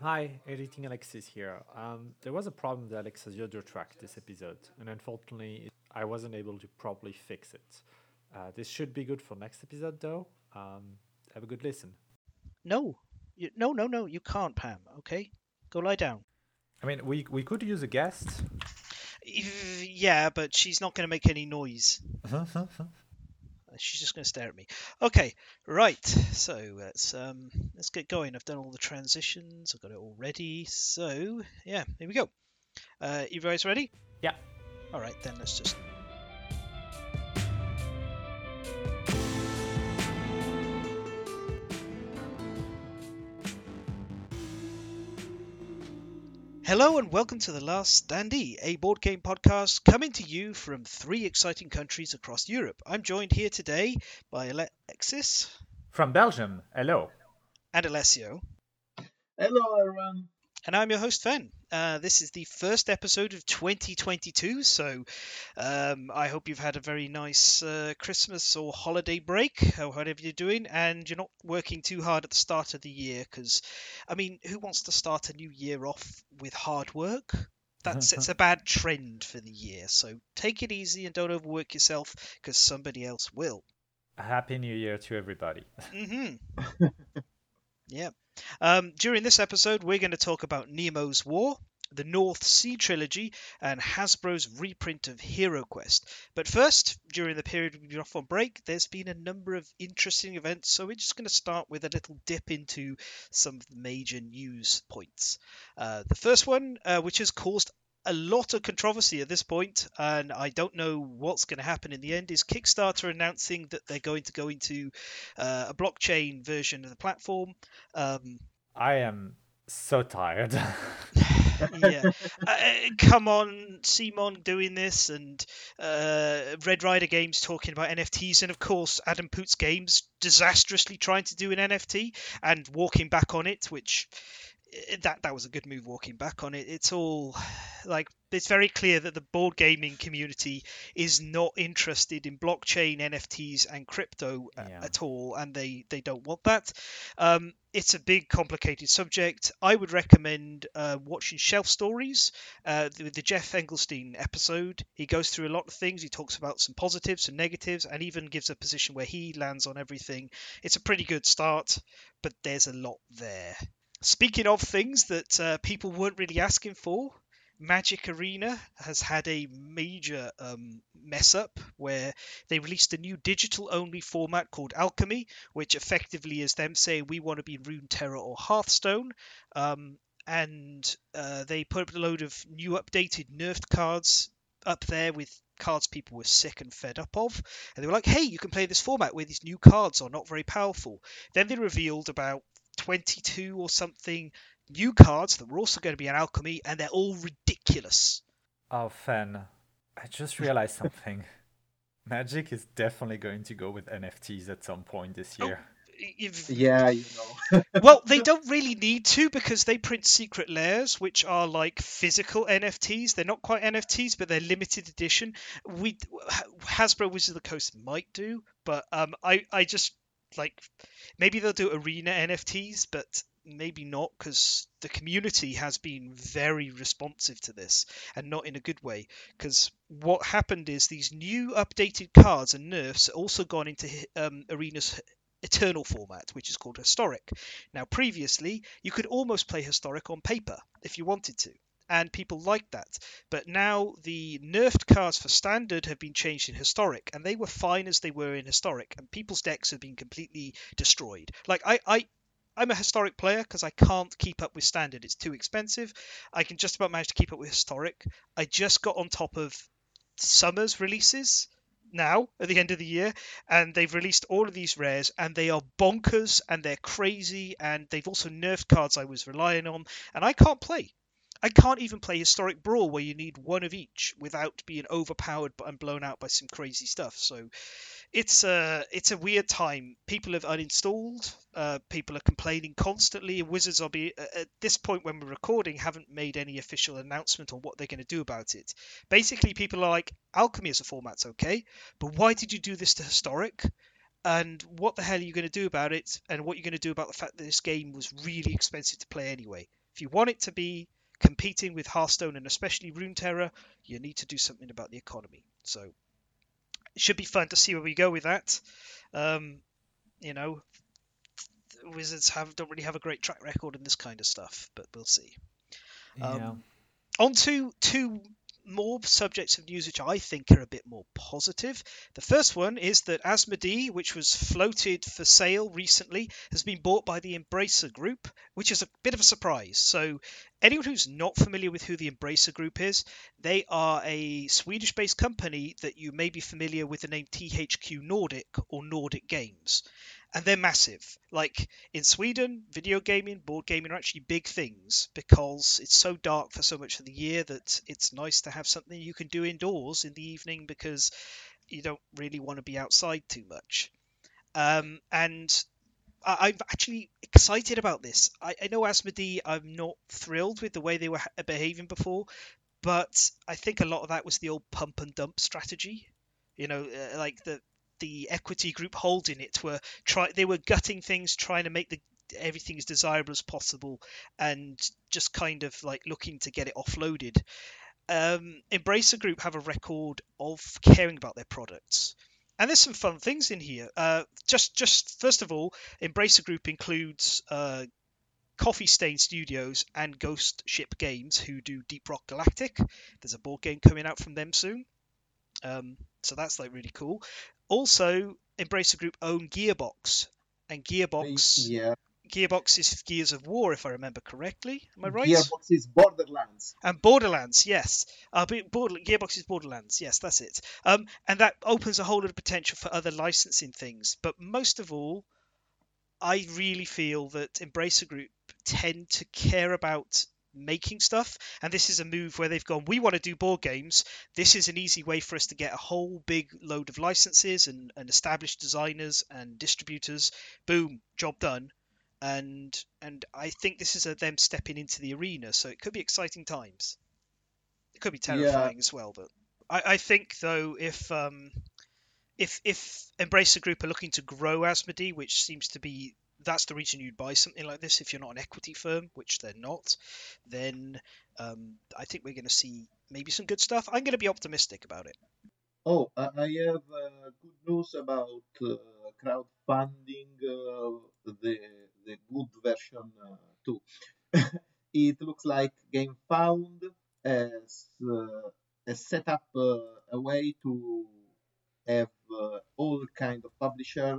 Hi, editing Alexis here. Um, there was a problem that with Alessio's audio track this episode, and unfortunately, I wasn't able to properly fix it. Uh, this should be good for next episode, though. Um, have a good listen. No, you, no, no, no. You can't, Pam. Okay, go lie down. I mean, we we could use a guest. If- Yeah, but she's not going to make any noise. She's just going to stare at me. Okay, right. So let's um let's get going. I've done all the transitions. I've got it all ready. So yeah, here we go. Uh, you guys ready? yeah. All right, then let's just. Hello and welcome to The Last Standee, a board game podcast coming to you from three exciting countries across Europe. I'm joined here today by Alexis From Belgium. Hello. and Alessio, Hello, everyone. And I'm your host, Fen. Uh, this is the first episode of 2022, so um, I hope you've had a very nice uh, Christmas or holiday break, or whatever you're doing, and you're not working too hard at the start of the year. Because, I mean, who wants to start a new year off with hard work? That sets a bad trend for the year. So take it easy and don't overwork yourself, because somebody else will. A happy New Year to everybody. hmm yeah. Um, during this episode, we're going to talk about Nemo's War, the North Sea trilogy, and Hasbro's reprint of Hero Quest. But first, during the period we've been off on break, there's been a number of interesting events, so we're just going to start with a little dip into some of the major news points. Uh, the first one, uh, which has caused a lot of controversy at this point, and I don't know what's going to happen in the end, is Kickstarter announcing that they're going to go into uh, a blockchain version of the platform. Um, I am so tired. yeah, uh, come on, Simon doing this, and uh, Red Rider Games talking about NFTs, and of course Adam Poots Games disastrously trying to do an NFT and walking back on it, which that that was a good move walking back on it. It's all like it's very clear that the board gaming community is not interested in blockchain, NFTs, and crypto Yeah. at all, and they they don't want that. Um, it's a big, complicated subject. I would recommend uh, watching Shelf Stories, uh, the, the Geoff Engelstein episode. He goes through a lot of things. He talks about some positives, some negatives, and even gives a position where he lands on everything. It's a pretty good start, but there's a lot there. Speaking of things that uh, people weren't really asking for, Magic Arena has had a major um, mess up where they released a new digital only format called Alchemy, which effectively is them saying we want to be Runeterra or Hearthstone. Um, and uh, they put up a load of new updated nerfed cards up there with cards people were sick and fed up of. And they were like, hey, you can play this format where these new cards are not very powerful. Then they revealed about 22 or something new cards that were also going to be an alchemy, and they're all ridiculous. oh, Fen, I just realized something. Magic is definitely going to go with NFTs at some point this Oh. year. If- Yeah, you know. well, they don't really need to because they print Secret Lairs, which are like physical NFTs. They're not quite NFTs, but they're limited edition. We Hasbro Wizards of the Coast might do, but um, I I just like maybe they'll do arena NFTs, but maybe not because the community has been very responsive to this and not in a good way. Because what happened is these new updated cards and nerfs also gone into um, arenas eternal format, which is called historic. Now, previously, you could almost play historic on paper if you wanted to, and people liked that. But now the nerfed cards for standard have been changed in historic, and they were fine as they were in historic, and people's decks have been completely destroyed. Like I, I I'm a historic player because I can't keep up with standard. It's too expensive. I can just about manage to keep up with historic. I just got on top of summer's releases now at the end of the year and they've released all of these rares and they are bonkers and they're crazy and they've also nerfed cards I was relying on and I can't play. I can't even play historic brawl where you need one of each without being overpowered and blown out by some crazy stuff. So it's a it's a weird time. People have uninstalled. Uh, people are complaining constantly. Wizards will be at this point when we're recording haven't made any official announcement on what they're going to do about it. Basically, people are like, Alchemy as a format's okay, but why did you do this to historic? And what the hell are you going to do about it? And what you're going to do about the fact that this game was really expensive to play anyway? If you want it to be competing with Hearthstone and especially Runeterra, you need to do something about the economy. So it should be fun to see where we go with that. Um, you know, Wizards have don't really have a great track record in this kind of stuff, but we'll see. Um, yeah. On to two more subjects of news which I think are a bit more positive. The first one is that Asmodee, which was floated for sale recently, has been bought by the Embracer Group, which is a bit of a surprise. So, anyone who's not familiar with who the Embracer Group is, they are a Swedish based company that you may be familiar with the name THQ Nordic or Nordic Games and they're massive. Like in Sweden, video gaming, board gaming are actually big things because it's so dark for so much of the year that it's nice to have something you can do indoors in the evening because you don't really want to be outside too much. Um, and I, am actually excited about this. I, I know Asmodee, I'm not thrilled with the way they were behaving before, but I think a lot of that was the old pump and dump strategy. You know, uh, like the the equity group holding it were try they were gutting things, trying to make the everything as desirable as possible, and just kind of like looking to get it offloaded. Um, Embracer Group have a record of caring about their products. And there's some fun things in here. Uh, just, just first of all, Embracer Group includes uh, Coffee Stain Studios and Ghost Ship Games, who do Deep Rock Galactic. There's a board game coming out from them soon. Um, so that's like really cool. Also, Embracer Group own Gearbox, and Gearbox Yeah. Gearbox is Gears of War, if I remember correctly. Am I right? Gearbox is Borderlands. And Borderlands, yes. Uh, Border- Gearbox is Borderlands, yes, that's it. Um, and that opens a whole lot of potential for other licensing things. But most of all, I really feel that Embracer Group tend to care about making stuff. And this is a move where they've gone, we want to do board games. This is an easy way for us to get a whole big load of licenses and, and established designers and distributors. Boom, job done. And and I think this is a, them stepping into the arena, so it could be exciting times. It could be terrifying as well, but I, I think though if um, if if Embracer Group are looking to grow Asmodee, which seems to be that's the reason you'd buy something like this if you're not an equity firm, which they're not, then um, I think we're going to see maybe some good stuff. I'm going to be optimistic about it. Oh, I have uh, good news about uh, crowdfunding uh, the the good version uh, too. it looks like GameFound has, uh, has set up uh, a way to have all kind of publisher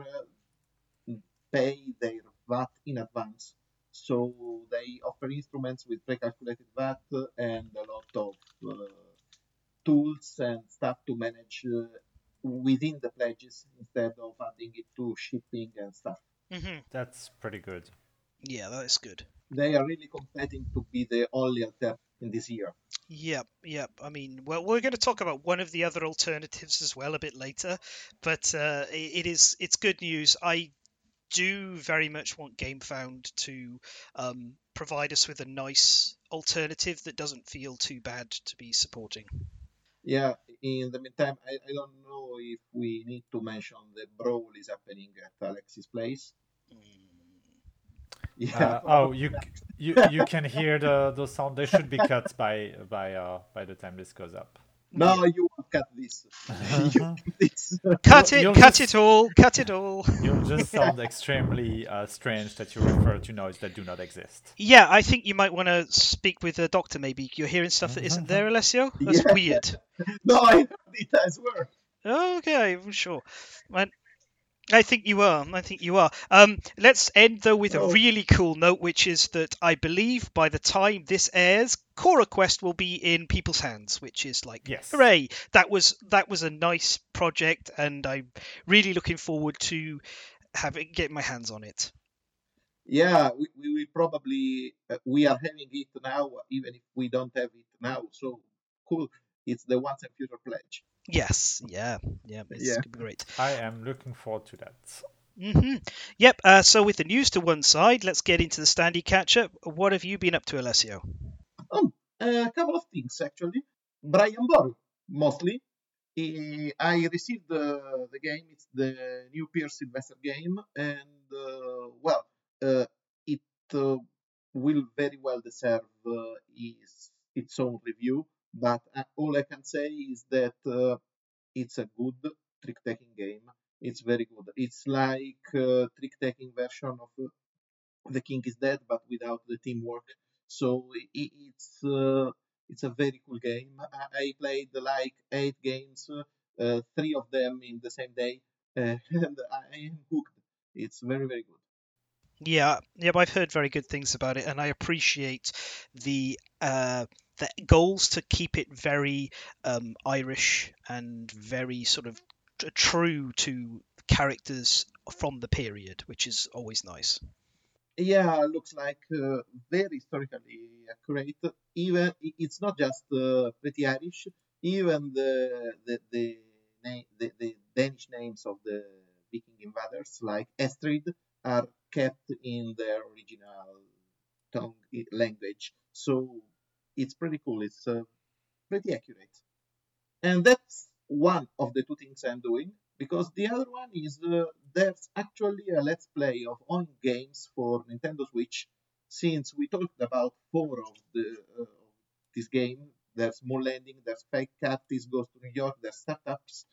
pay their VAT in advance. So they offer instruments with pre-calculated VAT and a lot of uh, tools and stuff to manage uh, within the pledges instead of adding it to shipping and stuff. hmm That's pretty good. Yeah, that is good. They are really competing to be the only alternative in this year. Yep, yep. I mean, well, we're going to talk about one of the other alternatives as well a bit later, but uh, i- it is it's good news. I do very much want GameFound to um, provide us with a nice alternative that doesn't feel too bad to be supporting. Yeah, in the meantime, I, I don't know if we need to mention the brawl is happening at Alexis Place. Yeah. Uh, oh, you you you can hear the the sound. They should be cut by by uh by the time this goes up. no, you will cut this. you cut this. Cut it, you'll cut just- it all, cut it all. You'll just sound extremely uh, strange that you refer to noise that do not exist. Yeah, I think you might want to speak with a doctor. Maybe you're hearing stuff that isn't there, Alessio. That's Yeah. weird. no, I heard it as well. Okay, well, sure. Man, I think you are. I think you are. Um, let's end though with a Oh. really cool note, which is that I believe by the time this airs, Cora Quest will be in people's hands, which is like, Yes. hooray! That was that was a nice project, and I'm really looking forward to having getting my hands on it. Yeah, we, we will probably uh, we are having it now, even if we don't have it now. So cool! It's the once and future pledge. Yes, yeah, yeah, it's Yeah. gonna be great. I am looking forward to that. hmm Yep. Uh, so with the news to one side, let's get into the Standee catch up. What have you been up to, Alessio? Oh, a couple of things actually. Brian Boru, mostly. He, I received the, the game. It's the new Peer Sylvester game, and uh, well, uh, it uh, will very well deserve uh, is its own review. But uh, all I can say is that uh, it's a good trick-taking game. It's very good. It's like uh, trick-taking version of uh, The King is Dead, but without the teamwork. So i it's uh, it's a very cool game. I, I played like eight games, uh, three of them in the same day, and I am hooked. It's very very good. Yeah, yeah, I've heard very good things about it, and I appreciate the the goals to keep it very um, Irish and very sort of t- true to characters from the period, which is always nice. Yeah, looks like uh, very historically accurate. Even it's not just uh, pretty Irish. Even the the the, the the Danish names of the Viking invaders, like Estrid, are kept in their original tongue language. So it's pretty cool. It's uh, pretty accurate. And that's one of the two things I'm doing because the other one is uh, there's actually a let's play of Oink games for Nintendo Switch. Since we talked about four of the uh, this game, there's Moon Landing, there's Fake Cat, this goes to New York, there's startups,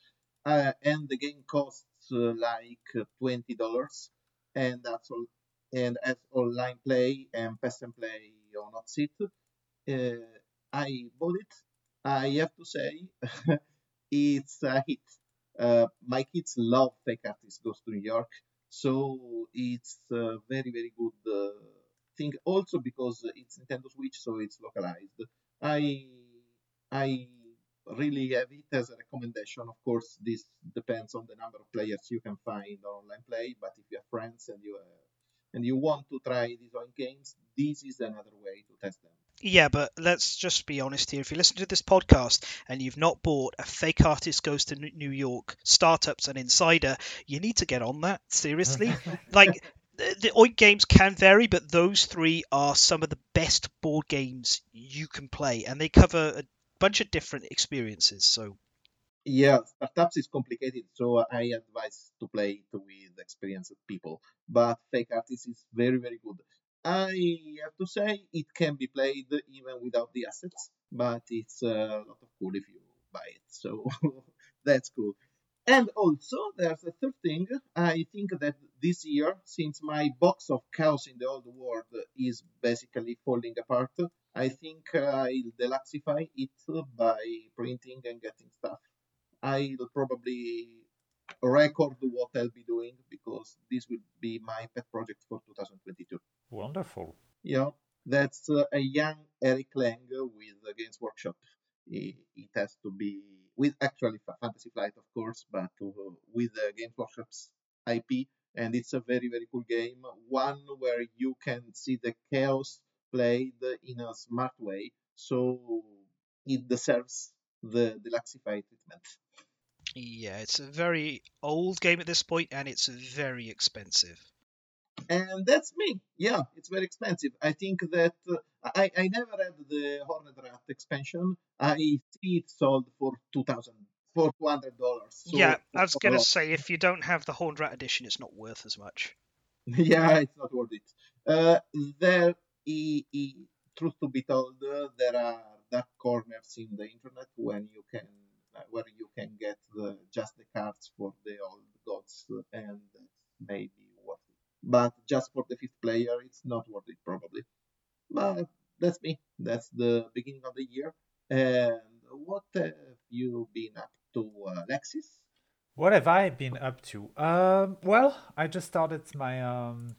uh, and the game costs uh, like uh, twenty dollars, and that's all. And as online play and pass and play on Otsit, uh, I bought it. I have to say, it's a hit. Uh, my kids love Fake Artist Goes to New York, so it's a very, very good uh, thing. Also because it's Nintendo Switch, so it's localized. I I really have it as a recommendation. Of course, this depends on the number of players you can find on online play. But if you have friends and you uh, and you want to try these Oink games, this is another way to test them. Yeah, but let's just be honest here. If you listen to this podcast and you've not bought a fake artist goes to New York, startups, and Insider, you need to get on that. Seriously, like the, Oink games can vary, but those three are some of the best board games you can play, and they cover a bunch of different experiences. So Yeah, startups is complicated, so I advise to play it with experienced people. But Fake Artist is very, very good. I have to say it can be played even without the assets, but it's uh, a lot of cool if you buy it. So that's cool. And also, there's a third thing. I think that this year, since my box of Chaos in the Old World is basically falling apart, I think I'll deluxify it by printing and getting stuff. I'll probably record what I'll be doing because this will be my pet project for 2022. Wonderful. Yeah, that's uh, a young Eric Lang with the Games Workshop. It, it has to be with actually Fantasy Flight, of course, but uh, with the Games Workshop's IP, and it's a very very cool game. One where you can see the chaos played in a smart way, so it deserves the deluxified treatment. Yeah, it's a very old game at this point, and it's very expensive. and that's me. Yeah, it's very expensive. I think that uh, I I never had the Horned Rat expansion. I see it sold for two thousand for two hundred dollars. So yeah, I was gonna say if you don't have the Horned Rat edition, it's not worth as much. yeah, it's not worth it. Uh, there, truth to be told, uh, there are dark corners in the internet when you can where you can get the, just the cards for the old gods, uh, and maybe worth it. But just for the fifth player, it's not worth it probably. But that's me. That's the beginning of the year. And what have you been up to, uh, Alexis? What have I been up to? Um, well, I just started my um,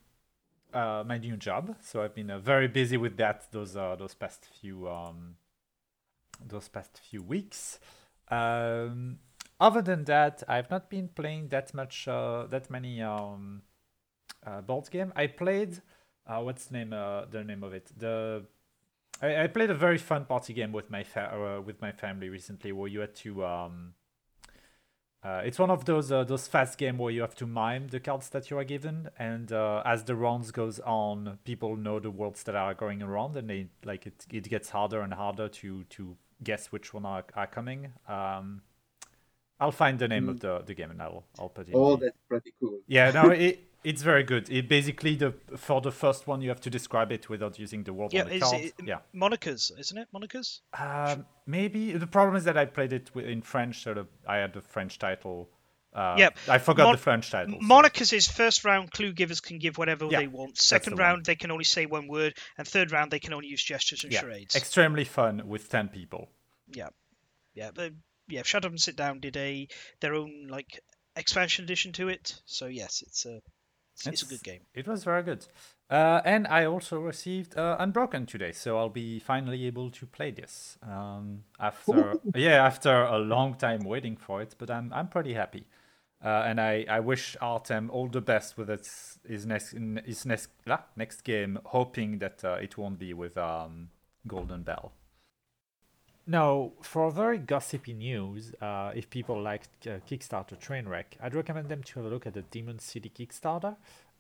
uh, my new job, so I've been uh, very busy with that those uh, those past few um, those past few weeks. Um, other than that, I've not been playing that much uh, that many um, uh, board game. I played uh, what's the name uh, the name of it the I, I played a very fun party game with my fa- uh, with my family recently where you had to um, uh, it's one of those uh, those fast game where you have to mime the cards that you are given, and uh, as the rounds goes on, people know the words that are going around, and they like it. It gets harder and harder to to guess which one are, are coming. Um, I'll find the name of the, the game and I'll I'll put it. Oh, the- that's pretty cool. yeah, no, it It's very good. It basically the for the first one you have to describe it without using the word Yeah, on the is card. it yeah. Monikers, isn't it? Monikers. Um, maybe the problem is that I played it in French, so the, I had the French title. Uh, Yep. I forgot Mon- the French title. so- Monikers is first round clue givers can give whatever Yeah, they want. the Second one. round they can only say one word, and third round they can only use gestures and yeah, charades. extremely fun with ten people. yeah, yeah, but yeah. Shut up and sit down did a their own like expansion edition to it. So yes, it's a it's, it's a good game. It was very good. Uh, and I also received uh, Unbroken today, so I'll be finally able to play this um, after yeah after a long time waiting for it. But I'm I'm pretty happy, uh, and I, I wish Artem all the best with its his next his next ah, next game, hoping that uh, it won't be with um, Golden Bell. Now, for very gossipy news, uh, if people like uh, Kickstarter Trainwreck, I'd recommend them to have a look at the Demon City Kickstarter.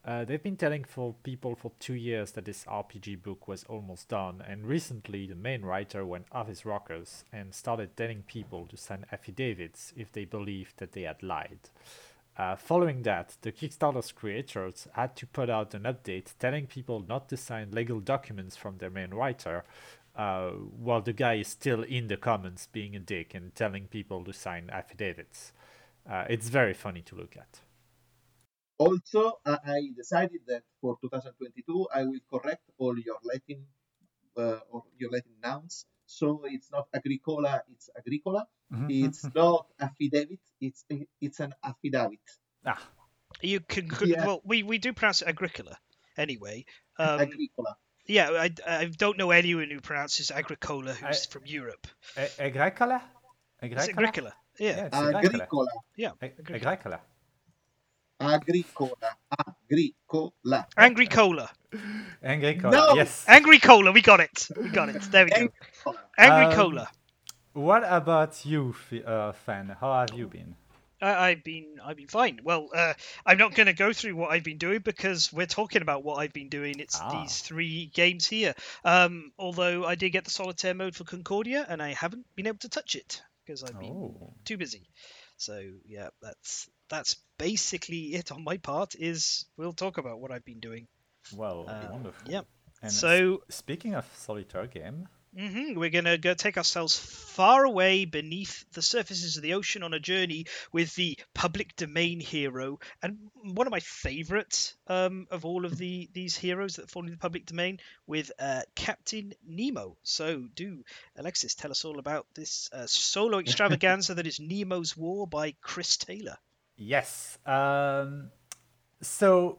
Uh, they've been telling for people for two years that this RPG book was almost done, and recently the main writer went off his rockers and started telling people to sign affidavits if they believed that they had lied. Uh, following that, the Kickstarter's creators had to put out an update telling people not to sign legal documents from their main writer, uh, while the guy is still in the comments being a dick and telling people to sign affidavits. Uh, it's very funny to look at. Also, I I decided that for 2022 I will correct all your Latin uh, or your Latin nouns. So it's not agricola, it's agricola. It's not affidavit, it's it's an affidavit. ah, You can Yeah. well we we do pronounce it agricola anyway. Um, agricola. yeah, I, I don't know anyone who pronounces agricola who's I- from Europe. A- Agricola? Is agricola? Yeah. Yeah, it's Agricola. Agricola. Yeah. Agricola. Agricola. Agricola. Agricola. Angry cola. Agricola. No! Yes. Angry cola. We got it. We got it. There we go. Agricola. Angry Um, cola. What about you, F- uh, Fan? How have you been? I, I've been I've been fine. Well, uh, I'm not going to go through what I've been doing because we're talking about what I've been doing. It's Ah. these three games here. Um, although I did get the solitaire mode for Concordia, and I haven't been able to touch it because I've been Oh. too busy. So yeah, that's that's basically it on my part. Is we'll talk about what I've been doing. Well, Uh, wonderful. yep. And So- speaking of solitaire game, Mm-hmm. We're going to go take ourselves far away beneath the surfaces of the ocean on a journey with the public domain hero, and one of my favourites um, of all of the these heroes that fall into the public domain, with uh, Captain Nemo. So, do Alexis tell us all about this uh, solo extravaganza that is Nemo's War by Chris Taylor? Yes. Um, so,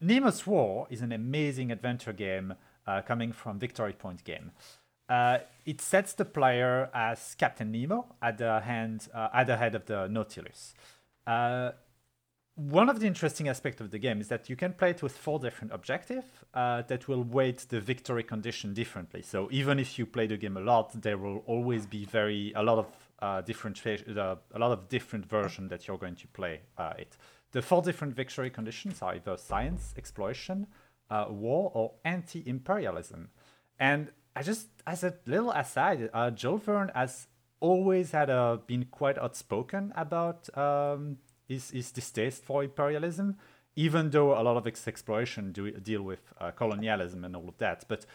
Nemo's War is an amazing adventure game uh, coming from Victory Point Game. Uh, it sets the player as Captain Nemo at the hand uh, at the head of the Nautilus. Uh, one of the interesting aspects of the game is that you can play it with four different objectives uh, that will weight the victory condition differently. So even if you play the game a lot, there will always be very a lot of uh, different uh, a lot of different versions that you're going to play uh, it. The four different victory conditions are either science, exploration, uh, war, or anti-imperialism. And I just, as a little aside, uh, Jules Verne has always had been quite outspoken about um, his, his distaste for imperialism, even though a lot of its exploration do deal with colonialism and all of that. But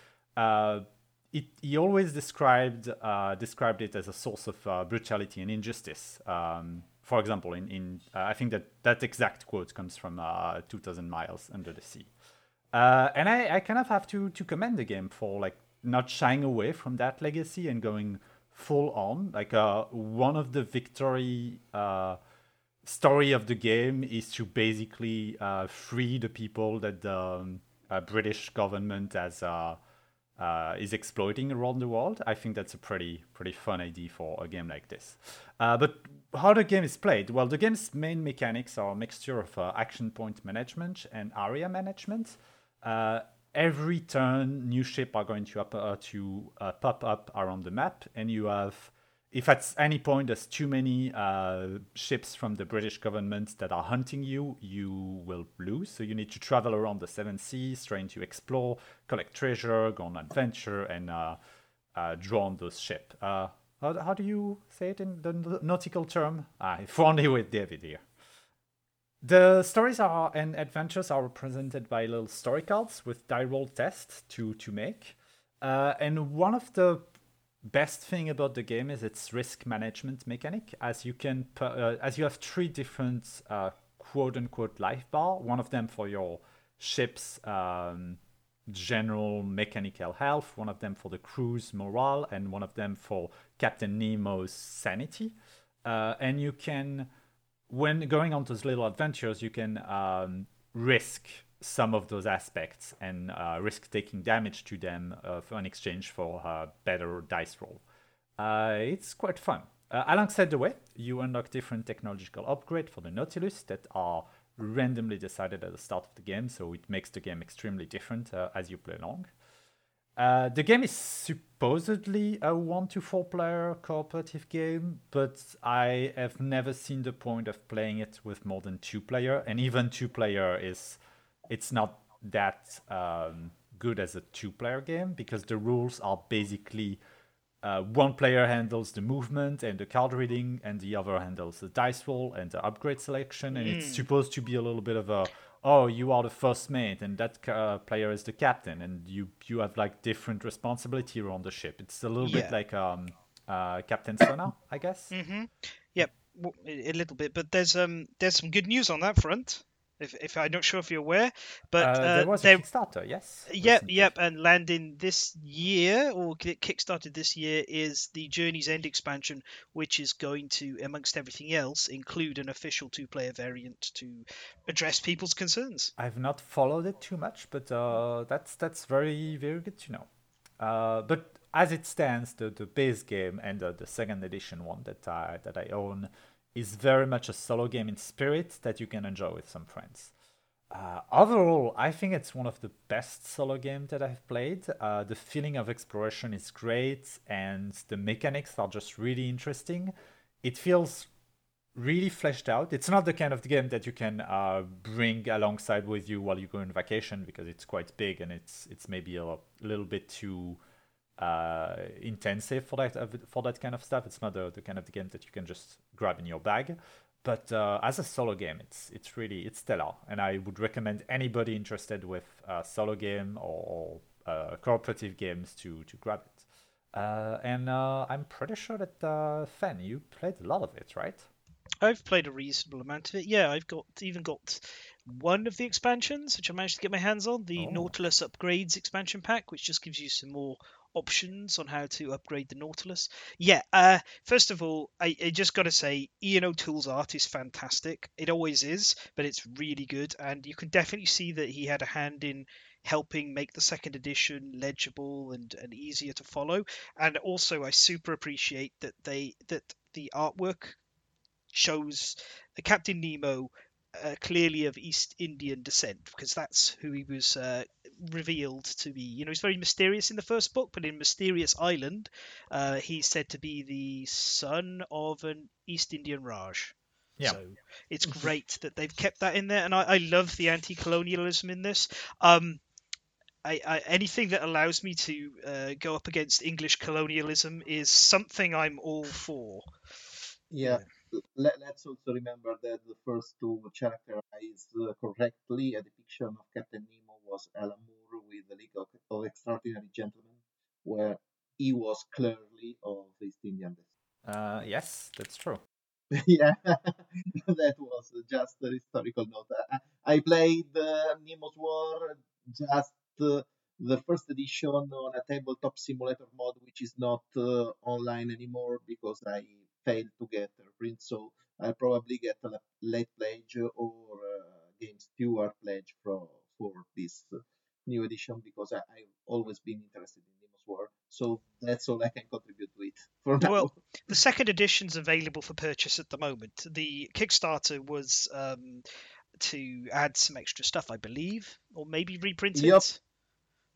it, he always described uh, described it as a source of uh, brutality and injustice. Um, for example, in, in uh, I think that that exact quote comes from uh, 2,000 Miles Under the Sea. Uh, and I, I kind of have to to commend the game for like not shying away from that legacy and going full on. Like uh, one of the victory story of the game is to basically free the people that the um, British government has uh, is exploiting around the world. I think that's a pretty pretty fun idea for a game like this. Uh, but how the game is played? Well, the game's main mechanics are a mixture of uh, action point management and area management. Uh, every turn, new ship are going to up, uh, to uh, pop up around the map, and you have, if at any point there's too many uh, ships from the British government that are hunting you, you will lose. So you need to travel around the seven seas, trying to explore, collect treasure, go on adventure, and uh, uh, draw on those ships. Uh, how, how do you say it in the nautical term? Ah, if only with David here. The stories are and adventures are represented by little story cards with die roll tests to to make. Uh, and one of the best thing about the game is its risk management mechanic, as you can uh, as you have three different uh, quote unquote life bar. One of them for your ship's um, general mechanical health, one of them for the crew's morale, and one of them for Captain Nemo's sanity. Uh, and you can when going on those little adventures, you can um, risk some of those aspects and uh, risk taking damage to them uh, for an exchange for a better dice roll. Uh, it's quite fun. Uh, alongside the way, you unlock different technological upgrades for the Nautilus that are randomly decided at the start of the game, so it makes the game extremely different uh, as you play along. The game is supposedly a one to four player cooperative game, but I have never seen the point of playing it with more than two player, and even two player is it's not that um, good as a two player game because the rules are basically uh, one player handles the movement and the card reading, and the other handles the dice roll and the upgrade selection, and mm. it's supposed to be a little bit of a oh, you are the first mate, and that uh, player is the captain, and you you have like different responsibility around the ship. It's a little yeah. bit like um, uh, Captain Sonar, I guess. Mm-hmm. Yep, a little bit, but there's um there's some good news on that front. If, if I'm not sure if you're aware, but uh, there was a Kickstarter, yes. Yep, yep, and landing this year or kickstarted this year is the Journey's End expansion, which is going to, amongst everything else, include an official two-player variant to address people's concerns. I've not followed it too much, but uh, that's that's very very good to know. Uh, but as it stands, the, the base game and the, the second edition one that I that I own is very much a solo game in spirit that you can enjoy with some friends. Uh, overall, I think it's one of the best solo games that I've played. Uh, the feeling of exploration is great, and the mechanics are just really interesting. It feels really fleshed out. It's not the kind of game that you can uh, bring alongside with you while you go on vacation because it's quite big and it's it's maybe a little bit too uh, intensive for that uh, for that kind of stuff. It's not the, the kind of the game that you can just grab in your bag. But uh, as a solo game, it's it's really it's stellar, and I would recommend anybody interested with a solo game or, uh, cooperative games to to grab it. Uh, and uh, I'm pretty sure that uh, Fen, you played a lot of it, right? I've played a reasonable amount of it. Yeah, I've got even got one of the expansions, which I managed to get my hands on, the oh. Nautilus Upgrades expansion pack, which just gives you some more options on how to upgrade the Nautilus. Yeah, uh, first of all, I, I just got to say, Ian O'Toole's art is fantastic. It always is, but it's really good, and you can definitely see that he had a hand in helping make the second edition legible and, and easier to follow. And also, I super appreciate that they that the artwork shows Captain Nemo uh, clearly of East Indian descent because that's who he was uh, revealed to be. You know, he's very mysterious in the first book, but in Mysterious Island, uh, he's said to be the son of an East Indian Raj. Yeah. So it's great that they've kept that in there, and I, I love the anti-colonialism in this. Um, I, I, anything that allows me to uh, go up against English colonialism is something I'm all for. Yeah, let, us also remember that the first to characterize uh, correctly a depiction of Captain Nemo was Alan Moore with The League of, of Extraordinary Gentlemen, where he was clearly of East Indian descent. Uh, yes, that's true. yeah, that was just a historical note. I, played uh, Nemo's War just uh, the first edition on a tabletop simulator mode, which is not uh, online anymore because I failed to get a print. So I'll probably get a late pledge or a Game Steward pledge for, for this new edition because I, have always been interested in Nemo's War. So that's all I can contribute to it for now. Well, the second edition's available for purchase at the moment. The Kickstarter was um, to add some extra stuff, I believe, or maybe reprint yep. it.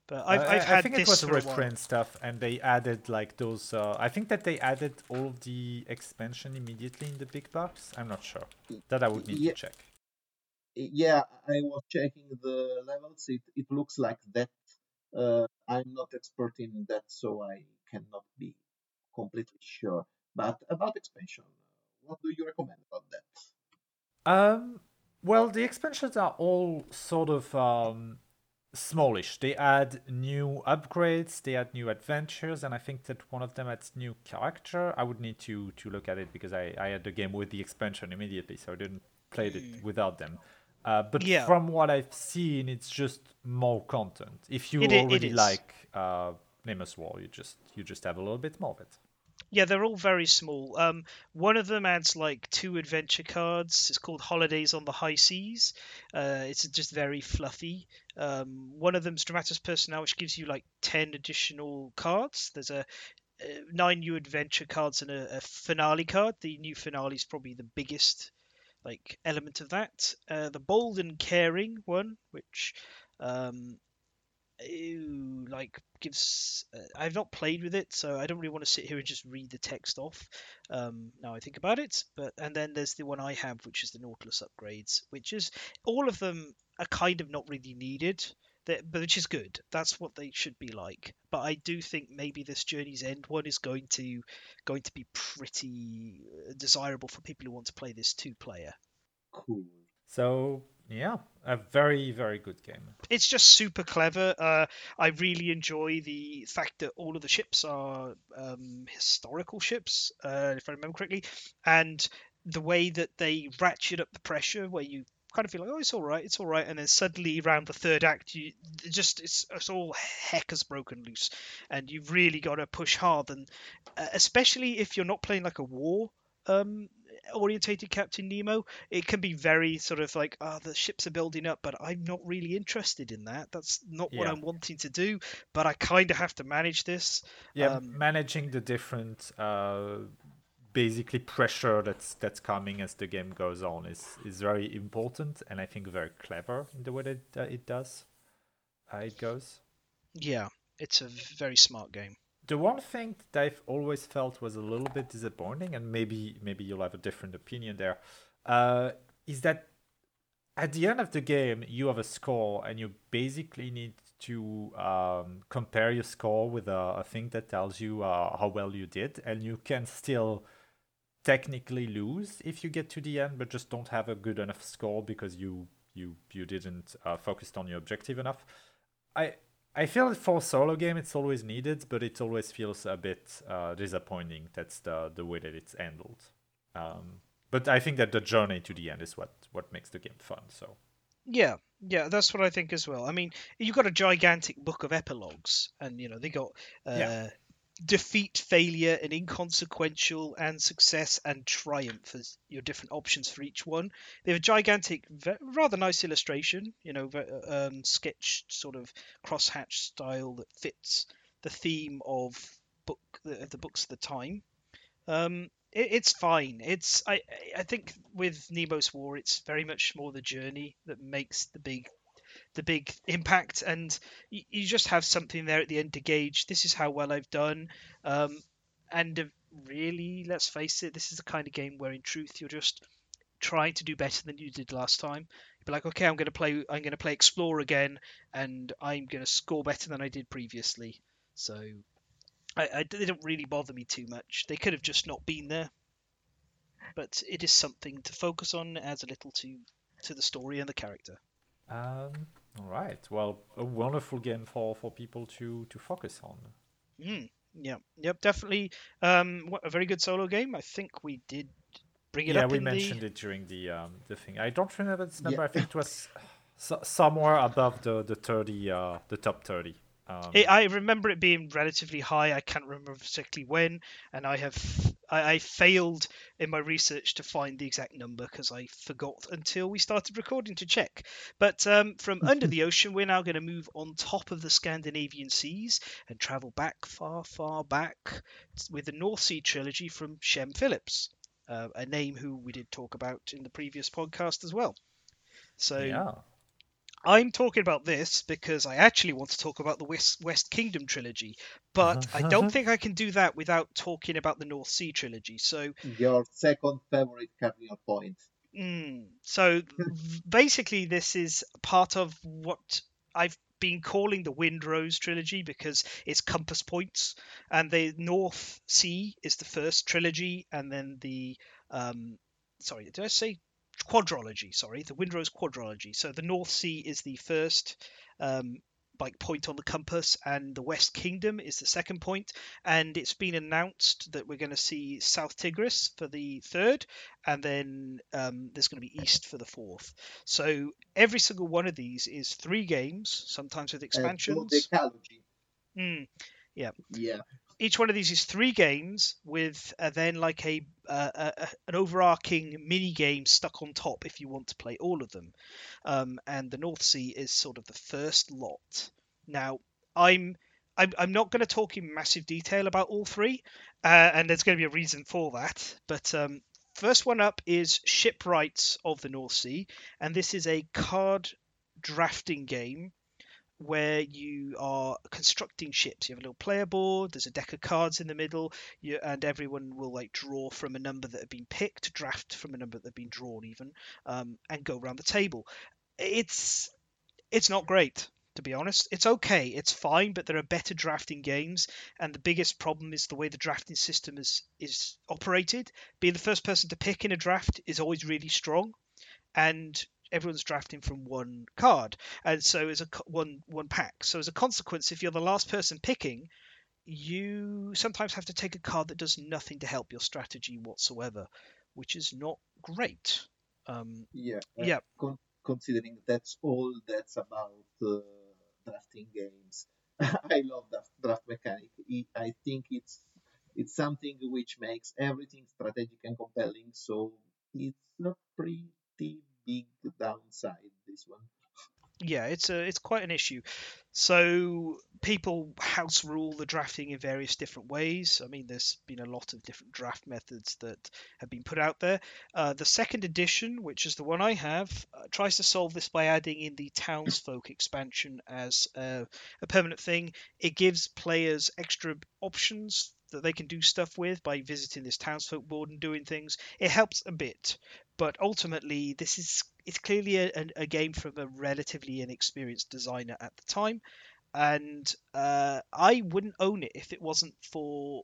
But I've, I've had I think it was reprint stuff, and they added like those. Uh, I think that they added all the expansion immediately in the big box. I'm not sure. That I would need yeah. to check. Yeah, I was checking the levels. It it looks like that. Uh, I'm not expert in that, so I cannot be completely sure. But about expansion, what do you recommend about that? Um, Well, the expansions are all sort of um, smallish. They add new upgrades, they add new adventures, and I think that one of them adds new character. I would need to to look at it because I, I had the game with the expansion immediately, so I didn't play it without them. Uh, but Yeah. from what I've seen, it's just more content. If you It i- it already like uh, Nemo's War, you just you just have a little bit more of it. Yeah, they're all very small. Um, one of them adds like two adventure cards. It's called Holidays on the High Seas. Uh, it's just very fluffy. Um, one of them's Dramatis Personae, which gives you like ten additional cards. There's a uh, nine new adventure cards and a, a finale card. The new finale is probably the biggest like element of that. Uh, the bold and caring one, which um, ew, like gives. Uh, I've not played with it, so I don't really want to sit here and just read the text off. Um, now I think about it, but and then there's the one I have, which is the Nautilus upgrades, which is all of them are kind of not really needed. That, but which is good. That's what they should be like. But I do think maybe this Journey's End one is going to going to be pretty uh, desirable for people who want to play this two player. Cool. So yeah, a very very good game. it's just super clever. Uh, I really enjoy the fact that all of the ships are um, historical ships, uh, if I remember correctly, and the way that they ratchet up the pressure, where you kind of feel like, oh, it's all right, it's all right, and then suddenly around the third act, you just it's, it's all heck has broken loose, and you've really got to push hard, and uh, especially if you're not playing like a war. Um, orientated Captain Nemo, it can be very sort of like, oh, the ships are building up, but I'm not really interested in that. That's not what Yeah. I'm wanting to do, but I kind of have to manage this. Yeah, Um, managing the different uh, basically pressure that's that's coming as the game goes on is is very important and I think very clever in the way that uh, it does. Uh, it goes. Yeah, it's a very smart game. The one thing that I've always felt was a little bit disappointing, and maybe maybe you'll have a different opinion there, uh, is that at the end of the game you have a score, and you basically need to um, compare your score with a, a thing that tells you uh, how well you did, and you can still technically lose if you get to the end, but just don't have a good enough score because you you you didn't uh, focus on your objective enough. I I feel that for a solo game it's always needed, but it always feels a bit uh, disappointing. That's the the way that it's handled. Um, but I think that the journey to the end is what what makes the game fun. So Yeah, yeah, that's what I think as well. I mean, you've got a gigantic book of epilogues, and you know they got uh, Yeah. Defeat, failure, and inconsequential, and success and triumph as your different options for each one. They have a gigantic, rather nice illustration, you know, um, sketch sort of crosshatch style that fits the theme of book the, the books of the time. Um, it, it's fine. It's I I think with Nemo's War, it's very much more the journey that makes the big the big impact, and you, you just have something there at the end to gauge. This is how well I've done, um, and uh, really, let's face it, this is the kind of game where, in truth, you're just trying to do better than you did last time. You'd be like, okay, I'm going to play. I'm going to play Explore again, and I'm going to score better than I did previously. So I, I, they don't really bother me too much. They could have just not been there, but it is something to focus on. Adds a little to to the story and the character. um, all right, well, a wonderful game for for people to to focus on. Mm, yeah, yep, definitely. Um, what, a very good solo game. I think we did bring it yeah, up Yeah, we mentioned the. it during the um the thing. I don't remember its number. Yeah. I think it was so, somewhere above the the thirty uh the top thirty. Um, It, I remember it being relatively high. I can't remember exactly when, and I have I, I failed in my research to find the exact number because I forgot until we started recording to check. But um, from under the ocean, we're now going to move on top of the Scandinavian seas and travel back far, far back with the North Sea trilogy from Shem Phillips, uh, a name who we did talk about in the previous podcast as well. So yeah. I'm talking about this because I actually want to talk about the West, West Kingdom trilogy, but I don't think I can do that without talking about the North Sea trilogy. So, Your second favorite cardinal point. mm, so basically, this is part of what I've been calling the Windrose trilogy because it's compass points, and the North Sea is the first trilogy, and then the um, sorry, did I say quadrology. Sorry, the Windrose quadrology. So the North Sea is the first um, like point on the compass, and the West Kingdom is the second point. And it's been announced that we're going to see South Tigris for the third, and then um, there's going to be East for the fourth. So every single one of these is three games, sometimes with Uh, expansions. Dodecalogy. Mm, Yeah. Each one of these is three games with uh, then like a, uh, a a- an overarching mini game stuck on top if you want to play all of them. Um, and the North Sea is sort of the first lot. Now, I'm I'm, I'm not going to talk in massive detail about all three, uh, and there's going to be a reason for that. But um, first one up is Shipwrights of the North Sea, and this is a card drafting game where you are constructing ships. You have a little player board. There's a deck of cards in the middle, you, and everyone will like draw from a number that have been picked, draft from a number that have been drawn, even, um, and go around the table. It's it's not great to be honest. It's okay, it's fine, but there are better drafting games, and the biggest problem is the way the drafting system is is operated. Being the first person to pick in a draft is always really strong, and everyone's drafting from one card, and so as a one one pack. So as a consequence, if you're the last person picking, you sometimes have to take a card that does nothing to help your strategy whatsoever, which is not great. Um, Yeah. uh, yeah, con- considering that's all that's about uh, drafting games. I love that draft mechanic. It, I think it's it's something which makes everything strategic and compelling. So it's a pretty big downside. This one. yeah, it's a it's quite an issue. So people house rule the drafting in various different ways. I mean, there's been a lot of different draft methods that have been put out there. Uh, the second edition, which is the one I have, uh, tries to solve this by adding in the townsfolk expansion as a, a permanent thing. It gives players extra options that they can do stuff with by visiting this townsfolk board and doing things. It helps a bit, but ultimately, this is it's clearly a, a, a game from a relatively inexperienced designer at the time, and uh, I wouldn't own it if it wasn't for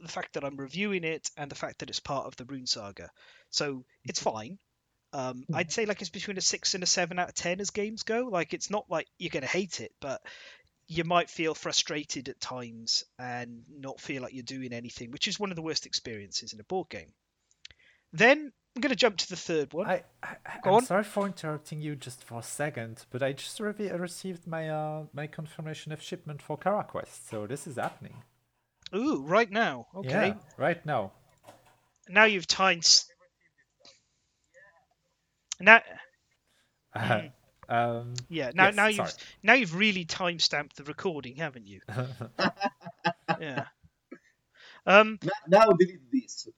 the fact that I'm reviewing it and the fact that it's part of the Rune Saga. So it's fine. Um, I'd say like it's between a six and a seven out of ten as games go. Like it's not like you're gonna hate it, but you might feel frustrated at times and not feel like you're doing anything, which is one of the worst experiences in a board game. Then I'm going to jump to the third one. I, I Go I'm on. sorry for interrupting you just for a second, but I just re- received my uh, my confirmation of shipment for CaraQuest, so this is happening. Ooh, right now. Okay. Yeah, right now. Now you've timed. Now, um, yeah. Now, Yes, now you've sorry. now you've really time stamped the recording, haven't you? yeah. Um. Now, delete this.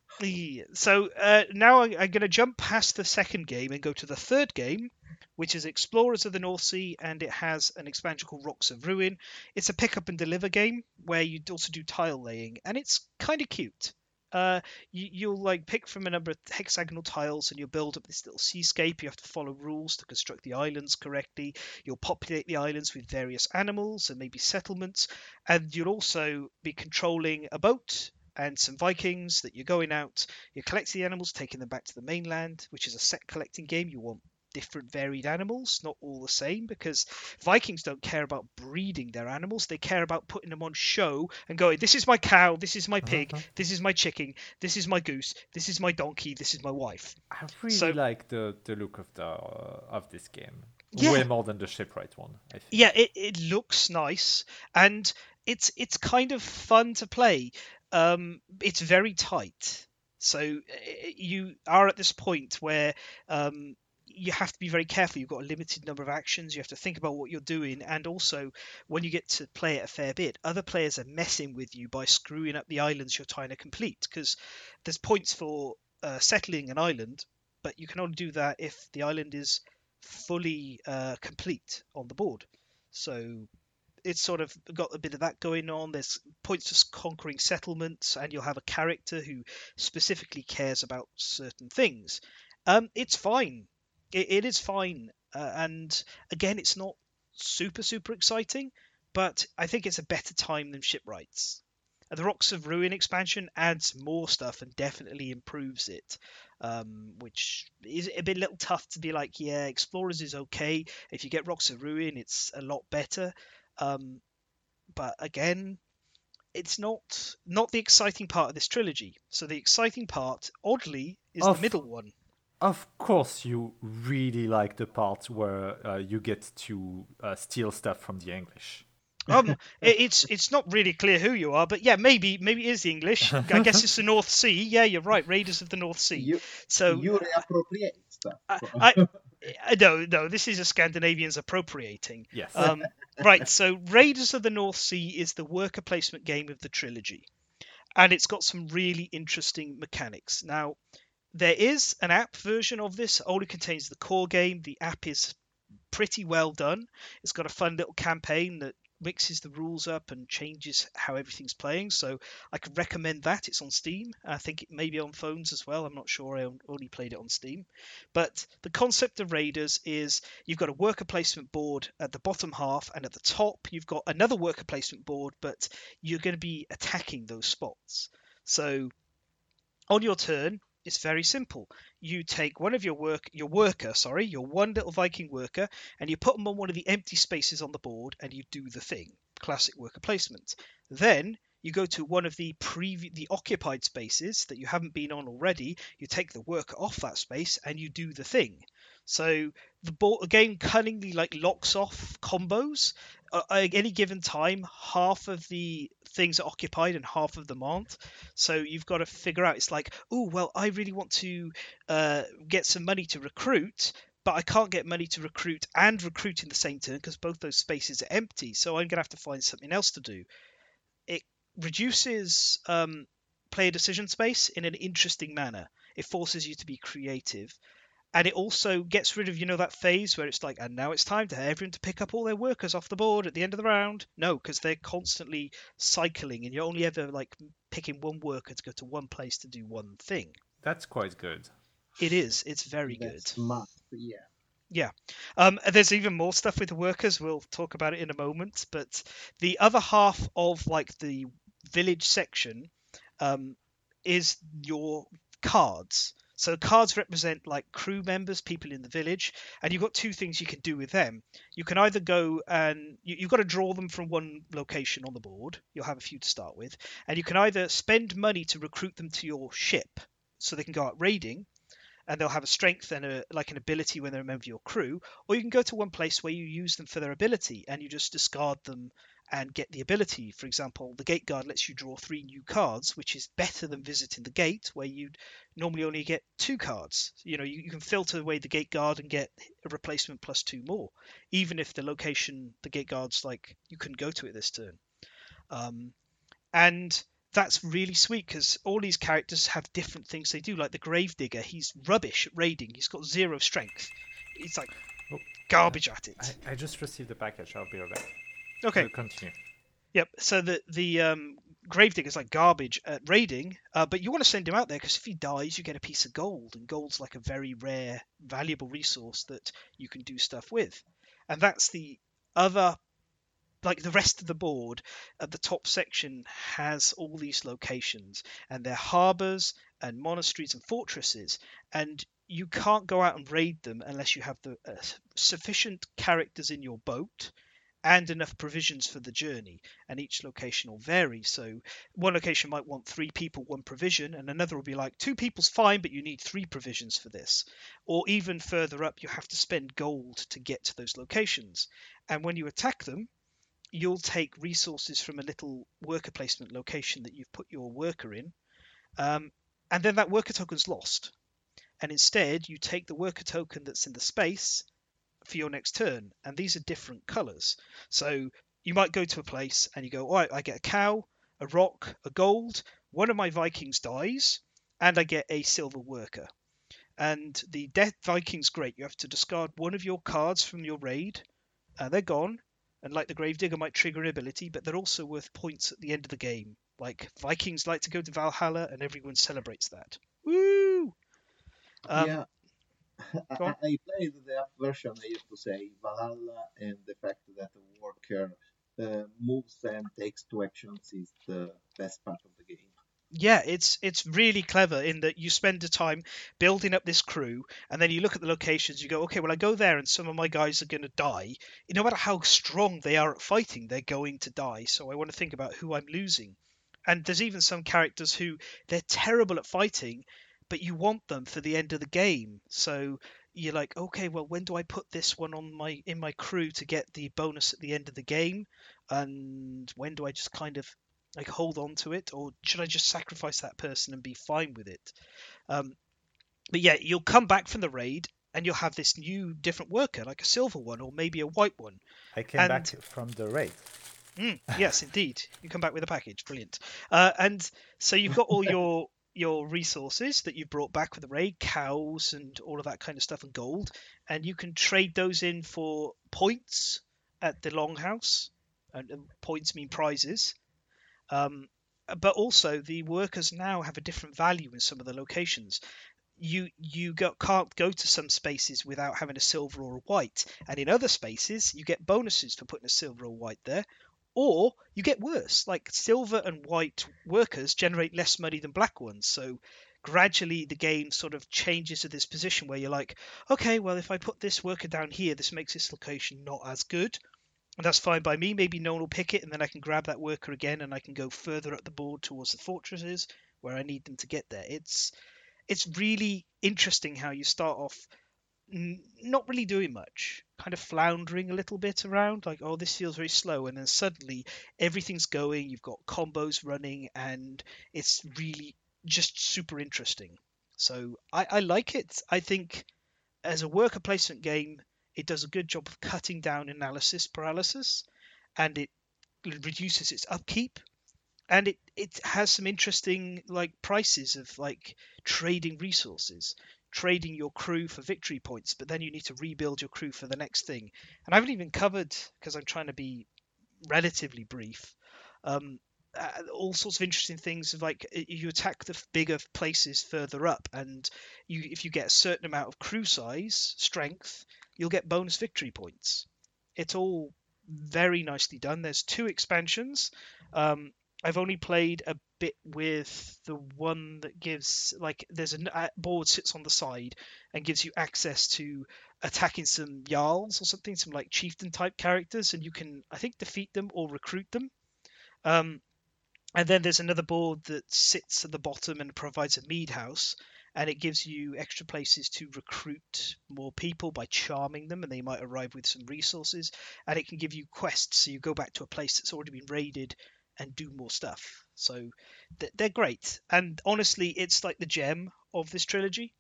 So uh, now I, I'm going to jump past the second game and go to the third game, which is Explorers of the North Sea, and it has an expansion called Rocks of Ruin. It's a pick up and deliver game where you also do tile laying, and it's kind of cute. Uh, you, you'll like pick from a number of hexagonal tiles and you'll build up this little seascape. You have to follow rules to construct the islands correctly. You'll populate the islands with various animals and maybe settlements, and you'll also be controlling a boat and some Vikings that you're going out. You're collecting the animals, taking them back to the mainland, which is a set collecting game. You want different varied animals, not all the same, because Vikings don't care about breeding their animals. They care about putting them on show and going, this is my cow, this is my pig, Uh-huh. this is my chicken, this is my goose, this is my donkey, this is my wife. I really So- like the, the look of the uh, of this game. Yeah. Way more than the shipwright one. I think. yeah it, it looks nice and it's it's kind of fun to play um it's very tight. So uh, you are at this point where um you have to be very careful. You've got a limited number of actions. You have to think about what you're doing and also when you get to play it a fair bit other players are messing with you by screwing up the islands you're trying to complete because there's points for uh, settling an island but you can only do that if the island is fully uh, complete on the board. So it's sort of got a bit of that going on. There's points s- conquering settlements, and you'll have a character who specifically cares about certain things. Um, it's fine. It, it is fine. Uh, and again, it's not super, super exciting, but I think it's a better time than Shipwrights. the Rocks of Ruin expansion adds more stuff and definitely improves it, um, which is a bit little tough to be like, yeah, Explorers is okay. If you get Rocks of Ruin, it's a lot better. Um, but again, it's not not the exciting part of this trilogy. So the exciting part, oddly, is Of- the middle one. Of course, you really like the part where uh, you get to uh, steal stuff from the English. Um, it, it's it's not really clear who you are, but yeah, maybe maybe it is the English. I guess it's the North Sea. Yeah, you're right, Raiders of the North Sea. You, so you reappropriate stuff. I- I- uh, no, no, this is a Scandinavians appropriating. Yes. Um, right, so Raiders of the North Sea is the worker placement game of the trilogy, and it's got some really interesting mechanics. Now, there is an app version of this, only contains the core game. The app is pretty well done. It's got a fun little campaign that mixes the rules up and changes how everything's playing. So I could recommend that. It's on Steam. I think it may be on phones as well. I'm not sure. I only played it on Steam. But the concept of Raiders is you've got a worker placement board at the bottom half, and at the top you've got another worker placement board, but you're going to be attacking those spots. So on your turn, it's very simple. You take one of your work, your worker, sorry, your one little Viking worker, and you put them on one of the empty spaces on the board, and you do the thing. Classic worker placement. Then you go to one of the previ- the occupied spaces that you haven't been on already. You take the worker off that space, and you do the thing. So the, ball, the game cunningly like locks off combos. Uh, at any given time, half of the things are occupied and half of them aren't. So you've got to figure out. It's like, oh well, I really want to uh, get some money to recruit, but I can't get money to recruit and recruit in the same turn because both those spaces are empty. So I'm gonna have to find something else to do. It reduces um, player decision space in an interesting manner. It forces you to be creative. And it also gets rid of, you know, that phase where it's like, and now it's time to everyone to pick up all their workers off the board at the end of the round. No, because they're constantly cycling, and you're only ever like picking one worker to go to one place to do one thing. That's quite good. It is. It's very That's good. smart, yeah. Um, there's even more stuff with the workers. We'll talk about it in a moment. But the other half of like the village section um, is your cards. So cards represent like crew members, people in the village, and you've got two things you can do with them. You can either go and you, you've got to draw them from one location on the board. You'll have a few to start with, and you can either spend money to recruit them to your ship, so they can go out raiding, and they'll have a strength and a like an ability when they're a member of your crew, or you can go to one place where you use them for their ability and you just discard them and get the ability. For example, the gate guard lets you draw three new cards, which is better than visiting the gate, where you'd normally only get two cards. You know, you, you can filter away the gate guard and get a replacement plus two more, even if the location the gate guard's like you couldn't go to it this turn. Um, and that's really sweet because all these characters have different things they do. Like the Gravedigger, he's rubbish at raiding. He's got zero strength. He's like Oh, garbage at it. I, I just received the package. I'll be right back. Okay. We'll continue. Yep. So the the um, Gravedigger's like garbage at raiding, uh, but you want to send him out there because if he dies, you get a piece of gold, and gold's like a very rare, valuable resource that you can do stuff with. And that's the other, like the rest of the board at the top section has all these locations, and they're harbors and monasteries and fortresses, and you can't go out and raid them unless you have the uh, sufficient characters in your boat and enough provisions for the journey and each location will vary. So one location might want three people one provision and another will be like two people's fine but you need three provisions for this. Or even further up you have to spend gold to get to those locations. And when you attack them you'll take resources from a little worker placement location that you've put your worker in um, and then that worker token's lost. And instead you take the worker token that's in the space for your next turn and these are different colors. So you might go to a place and you go all right i get a cow a rock a gold one of my vikings dies and i get a silver worker. And the death viking's great you have to discard one of your cards from your raid. And they're gone and like the gravedigger might trigger an ability but they're also worth points at the end of the game. Like vikings like to go to valhalla and everyone celebrates that. Woo! Um, yeah. I, I played the app version, I used to say, Valhalla, and the fact that the worker uh, moves and takes two actions is the best part of the game. Yeah, it's it's really clever in that you spend the time building up this crew, and then you look at the locations. You go, okay, well, I go there, and some of my guys are going to die. No matter how strong they are at fighting, they're going to die. So I want to think about who I'm losing. And there's even some characters who they're terrible at fighting, but you want them for the end of the game. So you're like, okay, well, when do I put this one on my in my crew to get the bonus at the end of the game? And when do I just kind of like hold on to it, or should I just sacrifice that person and be fine with it? Um, but yeah, you'll come back from the raid and you'll have this new different worker, like a silver one or maybe a white one. I came And- back from the raid. Mm, yes, indeed. You come back with a package. Brilliant. Uh, and so you've got all your your resources that you've brought back with the raid, cows and all of that kind of stuff, and gold, and you can trade those in for points at the longhouse. And, and points mean prizes. Um, but also the workers now have a different value in some of the locations. You you go, can't go to some spaces without having a silver or a white, and in other spaces you get bonuses for putting a silver or white there, or you get worse. Like silver and white workers generate less money than black ones, so gradually the game sort of changes to this position where you're like, okay, well if I put this worker down here, this makes this location not as good. And that's fine by me. Maybe no one will pick it, and then I can grab that worker again, and I can go further up the board towards the fortresses where I need them to get there. It's it's really interesting how you start off n- not really doing much, kind of floundering a little bit around, like oh this feels very slow, and then suddenly everything's going. You've got combos running, and it's really just super interesting. So I, I like it. I think as a worker placement game, it does a good job of cutting down analysis paralysis, and it reduces its upkeep, and it it has some interesting like prices of like trading resources, trading your crew for victory points, but then you need to rebuild your crew for the next thing. And I haven't even covered because I'm trying to be relatively brief. Um, uh, all sorts of interesting things of like you attack the bigger places further up and you if you get a certain amount of crew size strength you'll get bonus victory points it's all very nicely done there's two expansions um, i've only played a bit with the one that gives like there's a board sits on the side and gives you access to attacking some jarls or something some like chieftain type characters and you can i think defeat them or recruit them um, and then there's another board that sits at the bottom and provides a mead house, and it gives you extra places to recruit more people by charming them, and they might arrive with some resources. And it can give you quests, so you go back to a place that's already been raided and do more stuff. So th- they're great, and honestly, it's like the gem of this trilogy.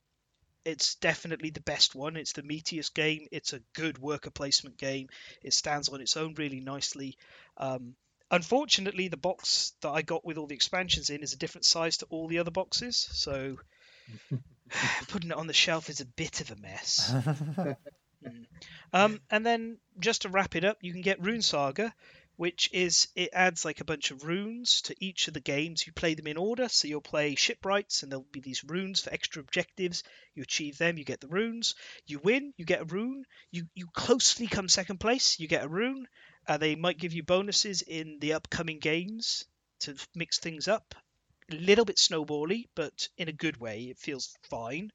It's definitely the best one. It's the meatiest game. It's a good worker placement game. It stands on its own really nicely. Um, unfortunately, the box that I got with all the expansions in is a different size to all the other boxes, so putting it on the shelf is a bit of a mess. Mm. Um, and then just to wrap it up, you can get Rune Saga, which is it adds like a bunch of runes to each of the games. You play them in order, so you'll play shipwrights, and there'll be these runes for extra objectives. You achieve them, you get the runes. You win, you get a rune. You you closely come second place, you get a rune. Uh, they might give you bonuses in the upcoming games to mix things up. A little bit snowbally, but in a good way. It feels fine.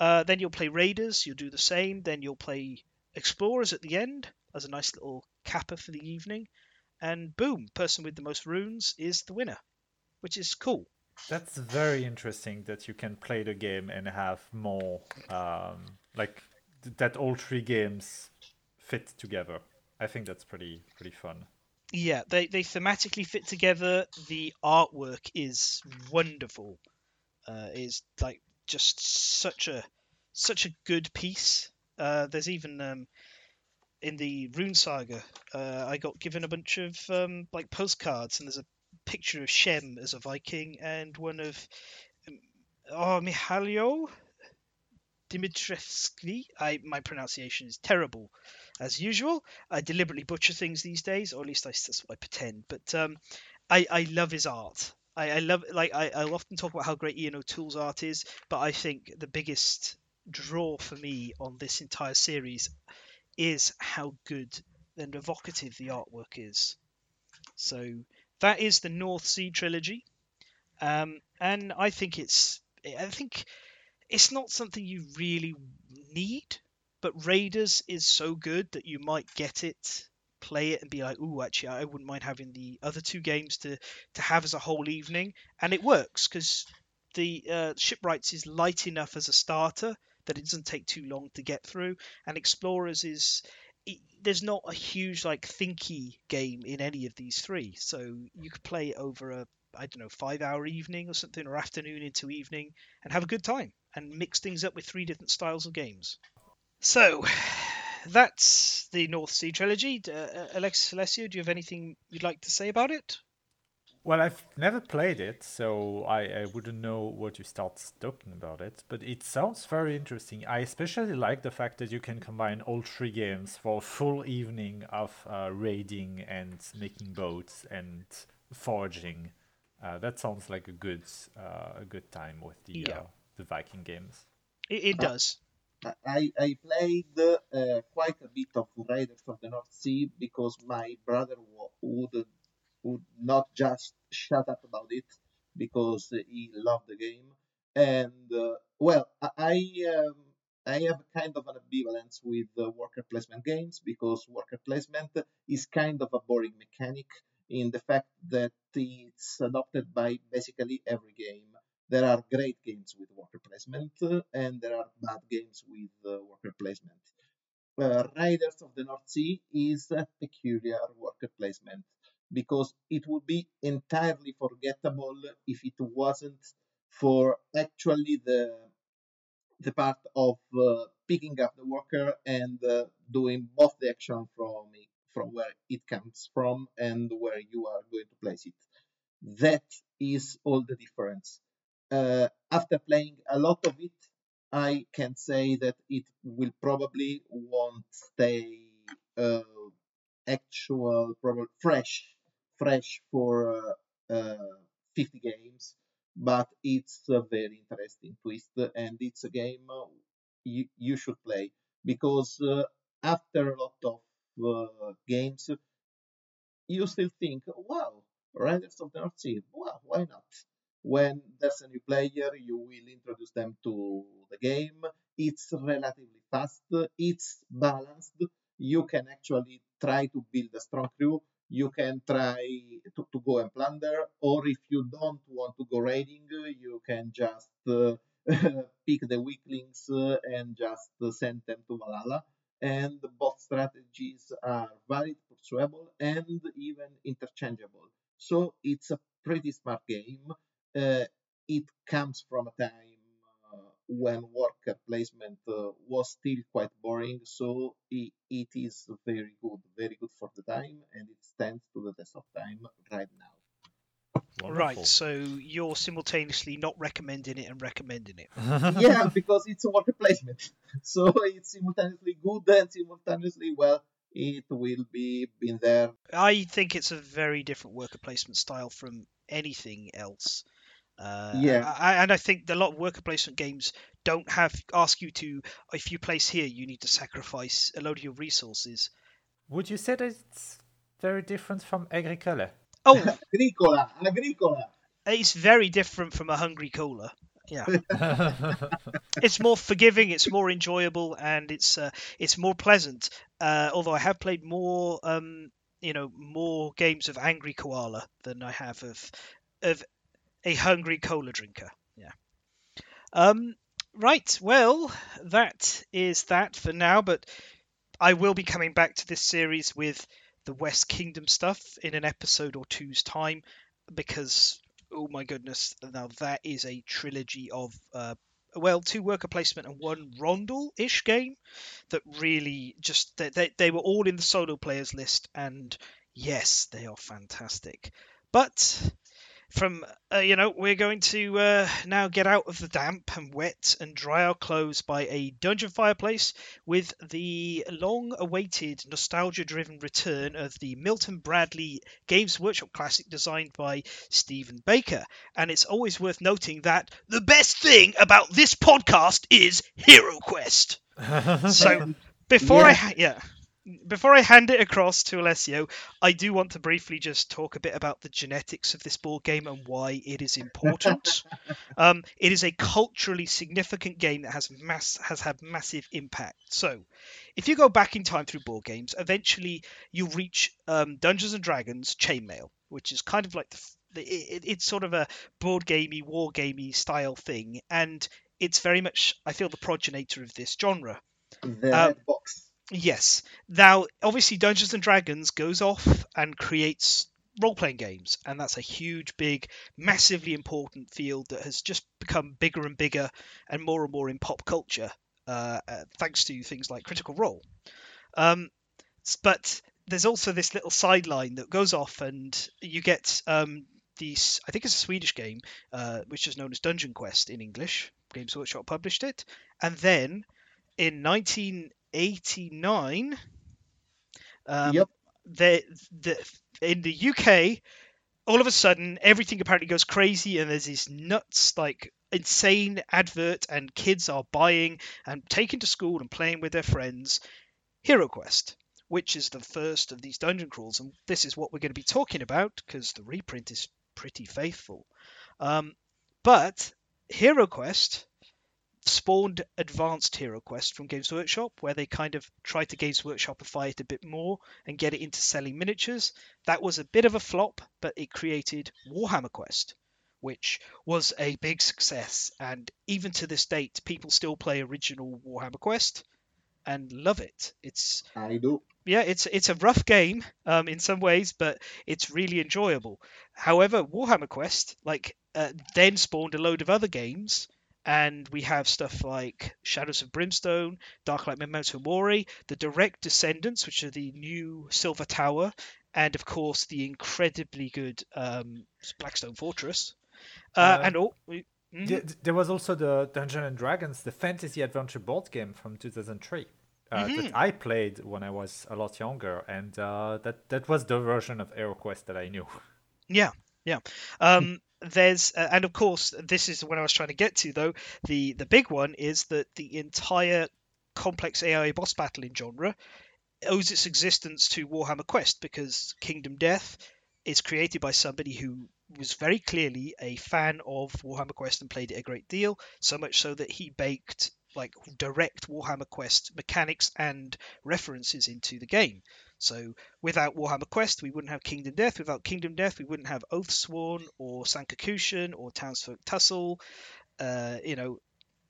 Uh, then you'll play Raiders, you'll do the same. Then you'll play Explorers at the end as a nice little capper for the evening. And boom, person with the most runes is the winner, which is cool. That's very interesting that you can play the game and have more, um, like th- that all three games fit together. I think that's pretty pretty fun. Yeah, they, they thematically fit together. The artwork is wonderful. Uh, is like just such a such a good piece. Uh, there's even um, in the Rune Saga, uh, I got given a bunch of um, like postcards, and there's a picture of Shem as a Viking and one of um, oh Mihajlo Dimitrievski. I my pronunciation is terrible, as usual. I deliberately butcher things these days, or at least I, that's what I pretend. But um, I I love his art. I, I love like I I'll often talk about how great Ian O'Toole's art is, but I think the biggest draw for me on this entire series is how good and evocative the artwork is. So that is the North Sea trilogy, um, and I think it's I think it's not something you really need, but Raiders is so good that you might get it, play it, and be like, "Ooh, actually, I wouldn't mind having the other two games to to have as a whole evening," and it works because the uh, Shipwrights is light enough as a starter that it doesn't take too long to get through, and Explorers is it, there's not a huge like thinky game in any of these three, so you could play it over a I don't know five hour evening or something, or afternoon into evening, and have a good time and mix things up with three different styles of games. So that's the North Sea trilogy. Uh, Alexis Alessio, do you have anything you'd like to say about it? Well, I've never played it, so I, I wouldn't know what you start talking about it. But it sounds very interesting. I especially like the fact that you can combine all three games for a full evening of uh, raiding and making boats and foraging. Uh, that sounds like a good uh, a good time with the Yeah. uh, the Viking games. It, it Uh, does. I, I played uh, quite a bit of Raiders of the North Sea because my brother wa- would would not just shut up about it because he loved the game. And uh, well, I um, I have kind of an ambivalence with worker placement games because worker placement is kind of a boring mechanic in the fact that it's adopted by basically every game. There are great games with worker placement and there are bad games with uh, worker placement. Uh, Raiders of the North Sea is a peculiar worker placement because it would be entirely forgettable if it wasn't for actually the the part of uh, picking up the worker and uh, doing both the action from from where it comes from and where you are going to place it. That is all the difference. Uh, after playing a lot of it, I can say that it will probably won't stay uh, actual, probably fresh, fresh for uh, uh, 50 games. But it's a very interesting twist, and it's a game you, you should play because uh, after a lot of games, you still think, wow, Raiders of the North Sea, wow, why not? When there's a new player, you will introduce them to the game. It's relatively fast, it's balanced. You can actually try to build a strong crew. You can try to, to go and plunder, or if you don't want to go raiding, you can just uh, pick the weaklings uh, and just send them to Valhalla and both strategies are valid, pursuable, and even interchangeable. So it's a pretty smart game. Uh, it comes from a time when worker placement uh, was still quite boring, so it, it is very good, very good for the time, and it stands to the test of time right now. Right, so you're simultaneously not recommending it and recommending it. yeah, because it's a worker placement, so it's simultaneously good and simultaneously well. It will be been there I think it's a very different worker placement style from anything else. Uh, Yeah. I, and I think a lot of worker placement games don't have ask you to if you place here you need to sacrifice a load of your resources. Would you say that it's very different from Agricole? Oh, Agricola, Agricola. it's very different from a hungry cola. Yeah, it's more forgiving, it's more enjoyable, and it's uh, it's more pleasant. Uh, although I have played more, um, you know, more games of angry koala than I have of of a hungry cola drinker. Yeah. Um. Right. Well, that is that for now. But I will be coming back to this series with the West Kingdom stuff in an episode or two's time because oh my goodness, now that is a trilogy of uh, well, two worker placement and one rondel-ish game that really just they, they, they were all in the solo players list, and yes, they are fantastic. But from uh, you know, we're going to uh, now get out of the damp and wet and dry our clothes by a dungeon fireplace with the long-awaited, nostalgia-driven return of the Milton Bradley Games Workshop classic designed by Stephen Baker. And it's always worth noting that the best thing about this podcast is Hero Quest. So before I Yeah. ha- yeah. Before I hand it across to Alessio, I do want to briefly just talk a bit about the genetics of this board game and why it is important. um, it is a culturally significant game that has mass has had massive impact. So, if you go back in time through board games, eventually you'll reach um, Dungeons and Dragons Chainmail, which is kind of like the, the it, it's sort of a board gamey, war gamey style thing, and it's very much I feel the progenitor of this genre. The Um, box. Yes. Now, obviously, Dungeons and Dragons goes off and creates role playing games, and that's a huge, big, massively important field that has just become bigger and bigger and more and more in pop culture, uh, uh, thanks to things like Critical Role. Um, but there's also this little sideline that goes off, and you get um, these. I think it's a Swedish game, uh, which is known as Dungeon Quest in English. Games Workshop published it, and then in 1989, um, Yep. the, the, in the UK, all of a sudden, everything apparently goes crazy, and there's these nuts, like insane advert, and kids are buying and taking to school and playing with their friends. Hero Quest, which is the first of these dungeon crawls, and this is what we're going to be talking about because the reprint is pretty faithful. Um, but Hero Quest spawned Advanced Hero Quest from Games Workshop, where they kind of tried to Games Workshopify it a bit more and get it into selling miniatures. That was a bit of a flop, but it created Warhammer Quest, which was a big success. And even to this date, people still play original Warhammer Quest and love it. It's I do. yeah, it's it's a rough game um, in some ways, but it's really enjoyable. However, Warhammer Quest like uh, then spawned a load of other games, and we have stuff like Shadows of Brimstone, Darklight Memento Mori, the Direct Descendants, which are the new Silver Tower, and of course the incredibly good um, Blackstone Fortress. Uh, Uh, and all. mm, Th- th- There was also the Dungeons and Dragons, the fantasy adventure board game from 2003 uh, Mm-hmm. that I played when I was a lot younger, and uh, that that was the version of HeroQuest that I knew. Yeah, yeah. Um, there's uh, and of course this is when I was trying to get to though. The the big one is that the entire complex AI boss battle in genre owes its existence to Warhammer Quest because Kingdom Death is created by somebody who was very clearly a fan of Warhammer Quest and played it a great deal, so much so that he baked like direct Warhammer Quest mechanics and references into the game. So without Warhammer Quest, we wouldn't have Kingdom Death. Without Kingdom Death, we wouldn't have Oathsworn or Sankakushin or Townsfolk Tussle. Uh, you know,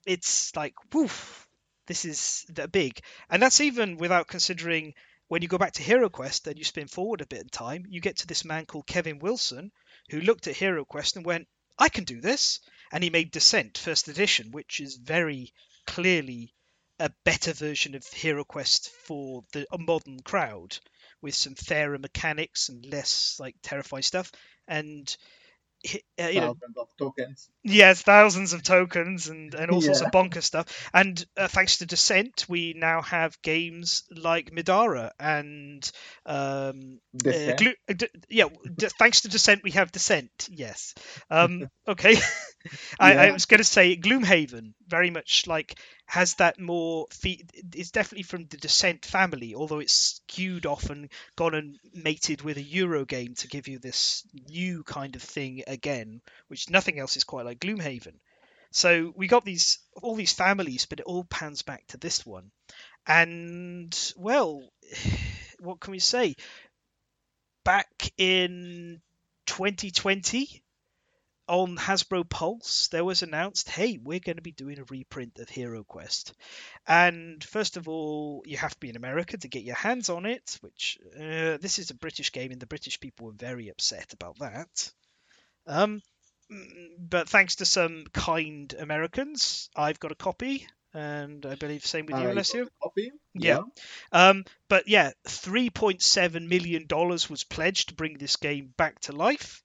it's like, woof, this is big. And that's even without considering when you go back to Hero Quest and you spin forward a bit in time, you get to this man called Kevin Wilson who looked at Hero Quest and went, I can do this. And he made Descent first edition, which is very clearly a better version of Hero Quest for the a modern crowd with some fairer mechanics and less like terrifying stuff. And uh, you know, of tokens. Yes, thousands of tokens and, and all sorts Yeah. of bonker stuff. And uh, thanks to Descent, we now have games like Middara and um, uh, Glu- uh, d- yeah. D- thanks to Descent, we have Descent. Yes. Um, okay. I, I was going to say Gloomhaven, very much like has that more. Fe- it's definitely from the Descent family, although it's skewed off and gone and mated with a Euro game to give you this new kind of thing again, which nothing else is quite like Gloomhaven. So we got these all these families, but it all pans back to this one. And well, what can we say? Back in 2020 on Hasbro Pulse, there was announced, hey, we're going to be doing a reprint of Hero Quest. And first of all, you have to be in America to get your hands on it, which uh, this is a British game, and the British people were very upset about that. Um, mm, but thanks to some kind Americans, I've got a copy, and I believe same with you, got Alessio. copy. Yeah. Um, but yeah, three point seven million dollars was pledged to bring this game back to life,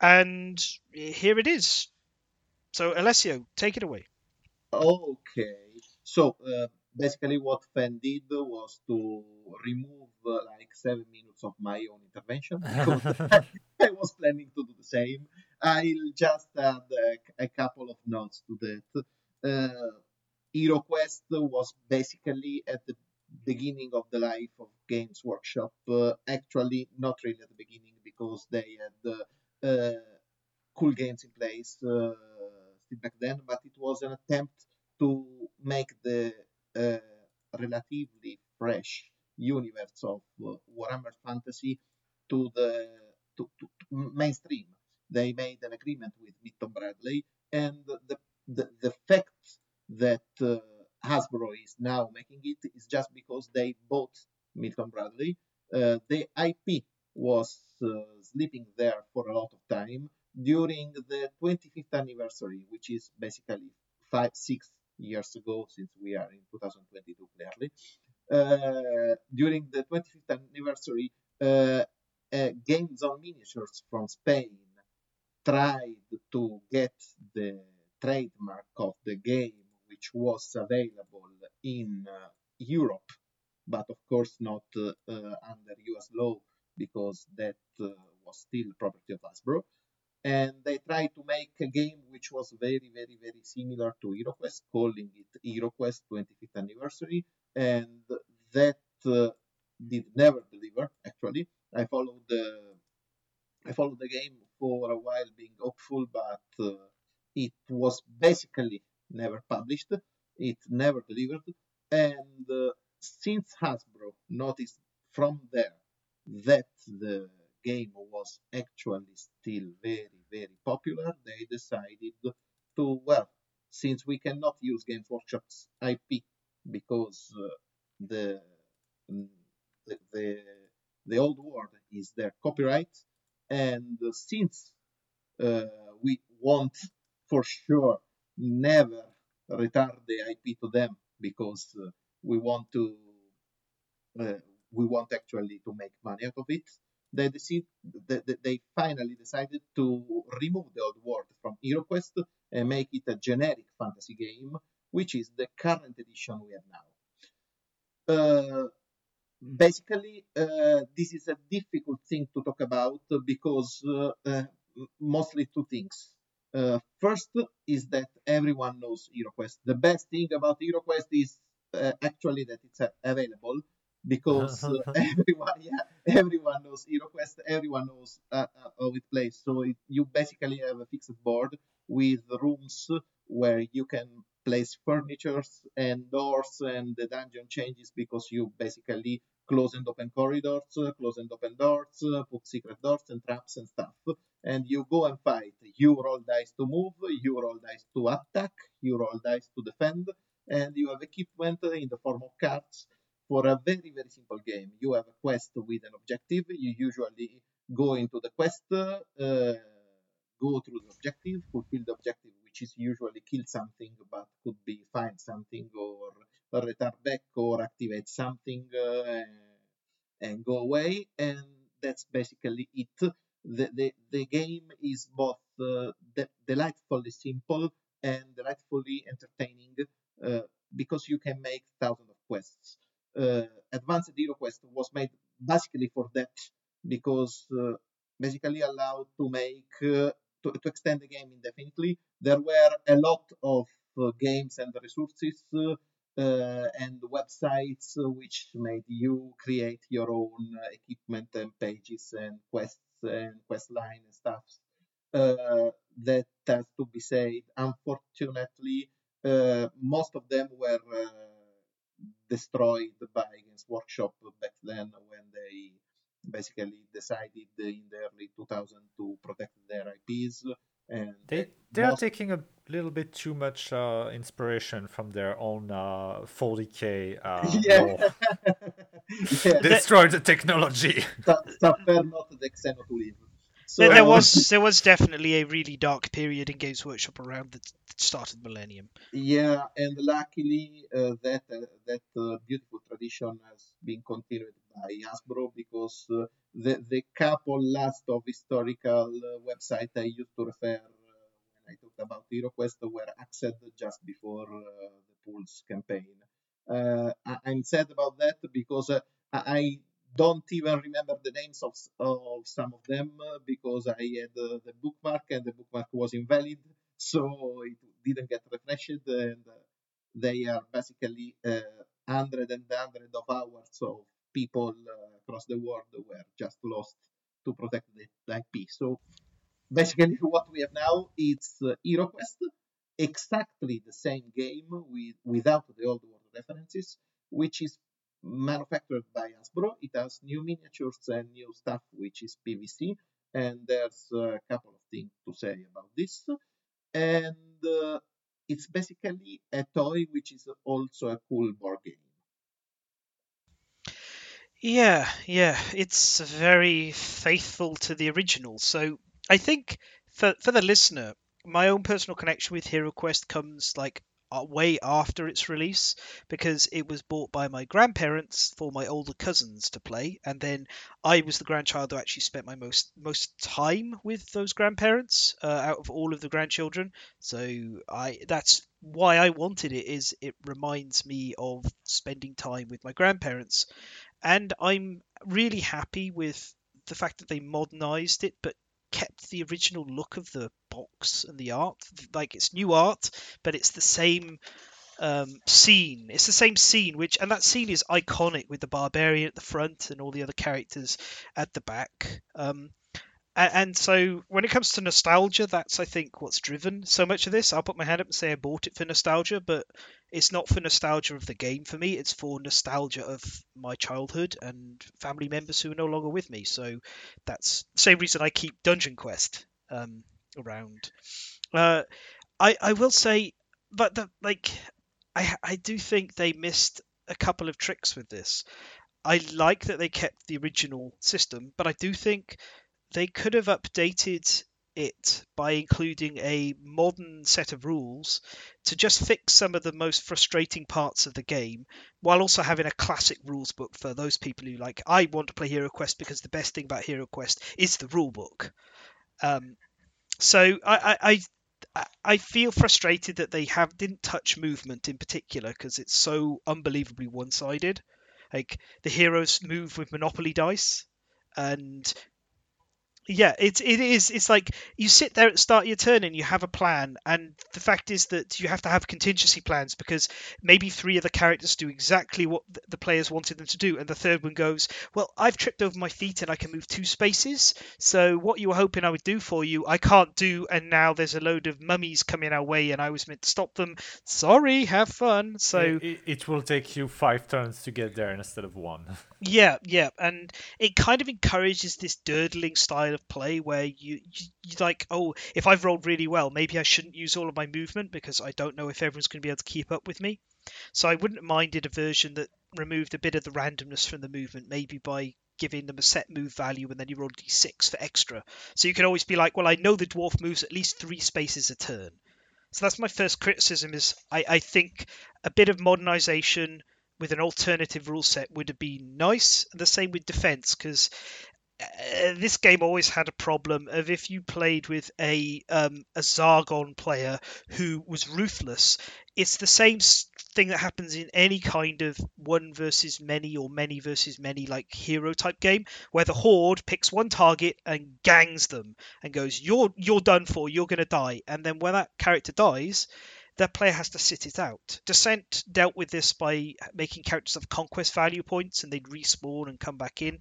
and here it is. So Alessio, take it away. Okay. So uh, basically, what Fen did was to remove uh, like seven minutes of my own intervention I was planning to do the same. I'll just add a, a couple of notes to that. Uh, Hero Quest was basically at the beginning of the life of Games Workshop. Uh, actually, not really at the beginning because they had uh, cool games in place uh, back then, but it was an attempt to make the uh, relatively fresh universe of uh, Warhammer Fantasy to the to, to, to mainstream. They made an agreement with Milton Bradley, and the the, the fact that uh, Hasbro is now making it is just because they bought Milton Bradley. Uh, the IP was uh, sleeping there for a lot of time during the 25th anniversary, which is basically five, six years ago, since we are in 2022 clearly. Uh, during the 25th anniversary, uh, uh, Game Zone Miniatures from Spain tried to get the trademark of the game, which was available in uh, Europe, but of course not uh, under US law because that uh, was still property of Hasbro. And they tried to make a game which was very, very, very similar to HeroQuest, calling it HeroQuest 25th Anniversary, and that uh, did never deliver. Actually, I followed the I followed the game for a while, being hopeful, but uh, it was basically never published. It never delivered, and uh, since Hasbro noticed from there that the game was actually still very, very popular, they decided to, well, since we cannot use Games Workshop's IP because uh, the, the, the, the old world is their copyright, and since uh, we want for sure never return the IP to them because uh, we want to uh, we want actually to make money out of it. They decide, they, they finally decided to remove the old world from HeroQuest and make it a generic fantasy game, which is the current edition we have now. Uh, basically, uh, this is a difficult thing to talk about because uh, uh mostly two things. Uh, first is that everyone knows HeroQuest. The best thing about HeroQuest is uh, actually that it's available because uh, everyone, yeah, everyone knows HeroQuest, everyone knows uh, uh, how it plays. So it, you basically have a fixed board with rooms where you can place furnitures and doors, and the dungeon changes because you basically close and open corridors, close and open doors, put secret doors and traps and stuff. And you go and fight. You roll dice to move, you roll dice to attack, you roll dice to defend, and you have equipment in the form of cards for a very, very simple game. You have a quest with an objective. You usually go into the quest, uh, go through the objective, fulfill the objective, which is usually kill something, but could be find something or return back or activate something uh, and go away. And that's basically it. The, the, the game is both uh, de- delightfully simple and delightfully entertaining uh, because you can make thousands of quests advanced HeroQuest was made basically for that because uh, basically allowed to make uh, to, to extend the game indefinitely. There were a lot of uh, games and resources uh, and websites which made you create your own equipment and pages and quests and quest line and stuff. that has to be said. Unfortunately, most of them were destroyed by Games Workshop back then when they basically decided in the early 2000 to protect their IPs. And they they most... are taking a little bit too much uh, inspiration from their own uh, 40k. Uh, yeah. yeah. Destroy the technology. Suffer not the Xeno to live. So, there, there was there was definitely a really dark period in Games Workshop around the start of the millennium. Yeah, and luckily uh, that uh, that uh, beautiful tradition has been continued by Hasbro because uh, the the couple last of historical uh, website I used to refer uh, when I talked about HeroQuest were accessed just before the Pulse campaign. I, am sad about that because I don't even remember the names of, of some of them uh, because I had uh, the bookmark and the bookmark was invalid, so it didn't get refreshed. And uh, they are basically uh, hundred and hundred of hours of people uh, across the world were just lost to protect the IP. So basically, what we have now is uh, HeroQuest, exactly the same game with, without the old world references, which is manufactured by Hasbro. It has new miniatures and new stuff, which is PVC. And there's a couple of things to say about this. And uh, it's basically a toy which is also a cool board game. Yeah, yeah, it's very faithful to the original. So I think for for the listener, my own personal connection with Hero Quest comes like way after its release because it was bought by my grandparents for my older cousins to play. And then I was the grandchild who actually spent my most most time with those grandparents uh, out of all of the grandchildren. So I that's why I wanted it is it reminds me of spending time with my grandparents. And I'm really happy with the fact that they modernized it but kept the original look of the box and the art. Like it's new art, but it's the same um, scene. It's the same scene, which and that scene is iconic with the barbarian at the front and all the other characters at the back. Um, and, and so when it comes to nostalgia, that's I think what's driven so much of this. I'll put my hand up and say I bought it for nostalgia, but it's not for nostalgia of the game for me. It's for nostalgia of my childhood and family members who are no longer with me. So that's the same reason I keep Dungeon Quest um, around. Uh, I I will say, but the, like I I do think they missed a couple of tricks with this. I like that they kept the original system, but I do think they could have updated it by including a modern set of rules to just fix some of the most frustrating parts of the game while also having a classic rules book for those people who like I want to play Hero Quest because the best thing about Hero Quest is the rule book. Um, so I, I, I I feel frustrated that they have didn't touch movement in particular because it's so unbelievably one-sided. Like the heroes move with Monopoly dice, and yeah, it it is. It's like you sit there at the start of your turn and you have a plan, and the fact is that you have to have contingency plans because maybe three of the characters do exactly what the players wanted them to do, and the third one goes, "Well, I've tripped over my feet and I can move two spaces, so what you were hoping I would do for you, I can't do, and now there's a load of mummies coming our way, and I was meant to stop them. Sorry, have fun." So it, it, it will take you five turns to get there instead of one. Yeah, yeah, and it kind of encourages this durdling style of play where you, you like, oh, if I've rolled really well, maybe I shouldn't use all of my movement because I don't know if everyone's going to be able to keep up with me. So I wouldn't minded a version that removed a bit of the randomness from the movement, maybe by giving them a set move value and then you roll d6 for extra. So you can always be like, well, I know the dwarf moves at least three spaces a turn. So that's my first criticism is I, I think a bit of modernization with an alternative rule set would have been nice. And the same with defense, because uh, this game always had a problem of if you played with a um, a Zargon player who was ruthless. It's the same thing that happens in any kind of one versus many or many versus many like hero type game, where the horde picks one target and gangs them and goes, "You're you're done for. You're gonna die." And then when that character dies, that player has to sit it out. Descent dealt with this by making characters have conquest value points and they'd respawn and come back in.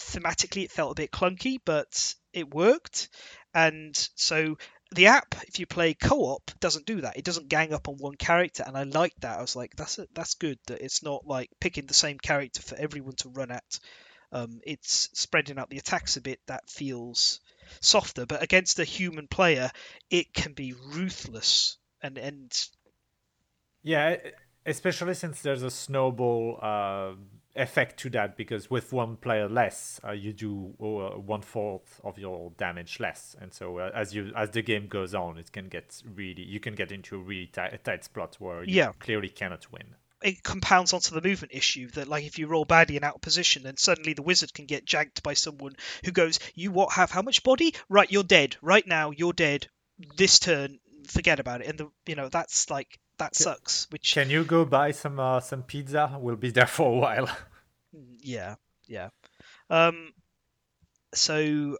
Thematically, it felt a bit clunky, but it worked. And so the app, if you play co-op, doesn't do that. It doesn't gang up on one character, and I like that. I was like, that's a, that's good. That it's not like picking the same character for everyone to run at. Um, it's spreading out the attacks a bit. That feels softer, but against a human player, it can be ruthless and and yeah especially since there's a snowball uh, effect to that because with one player less uh, you do uh, one fourth of your damage less. And so uh, as you as the game goes on it can get really you can get into a really tight, a tight spot where you Yeah. clearly cannot win. It compounds onto the movement issue that like if you roll badly and out of position then suddenly the wizard can get janked by someone who goes you what have how much body? Right you're dead. Right now you're dead. This turn forget about it. And the you know that's like that sucks which can you go buy some uh, some pizza? We'll be there for a while. Yeah yeah. Um so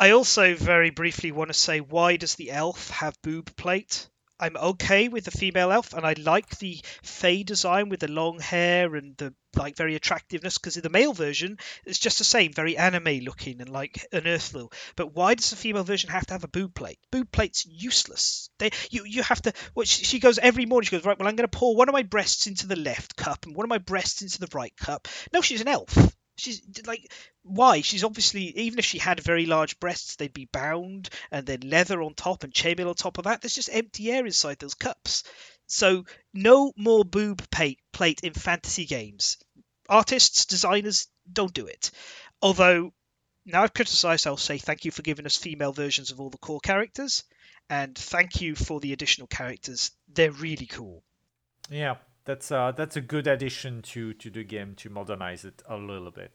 i also very briefly want to say why does the elf have boob plate I'm okay with the female elf, and I like the Fey design with the long hair and the like very attractiveness. Because in the male version, it's just the same, very anime looking and like an Earthflow. But why does the female version have to have a boob plate? Boob plate's useless. They you you have to. What she, she goes every morning. She goes right. Well, I'm going to pour one of my breasts into the left cup and one of my breasts into the right cup. No, she's an elf. She's like, why? She's obviously, even if she had very large breasts, they'd be bound and then leather on top and chainmail on top of that. There's just empty air inside those cups. So, no more boob plate in fantasy games. Artists, designers, don't do it. Although, now I've criticised, I'll say thank you for giving us female versions of all the core characters, and thank you for the additional characters. They're really cool. Yeah, that's uh that's a good addition to to the game to modernize it a little bit.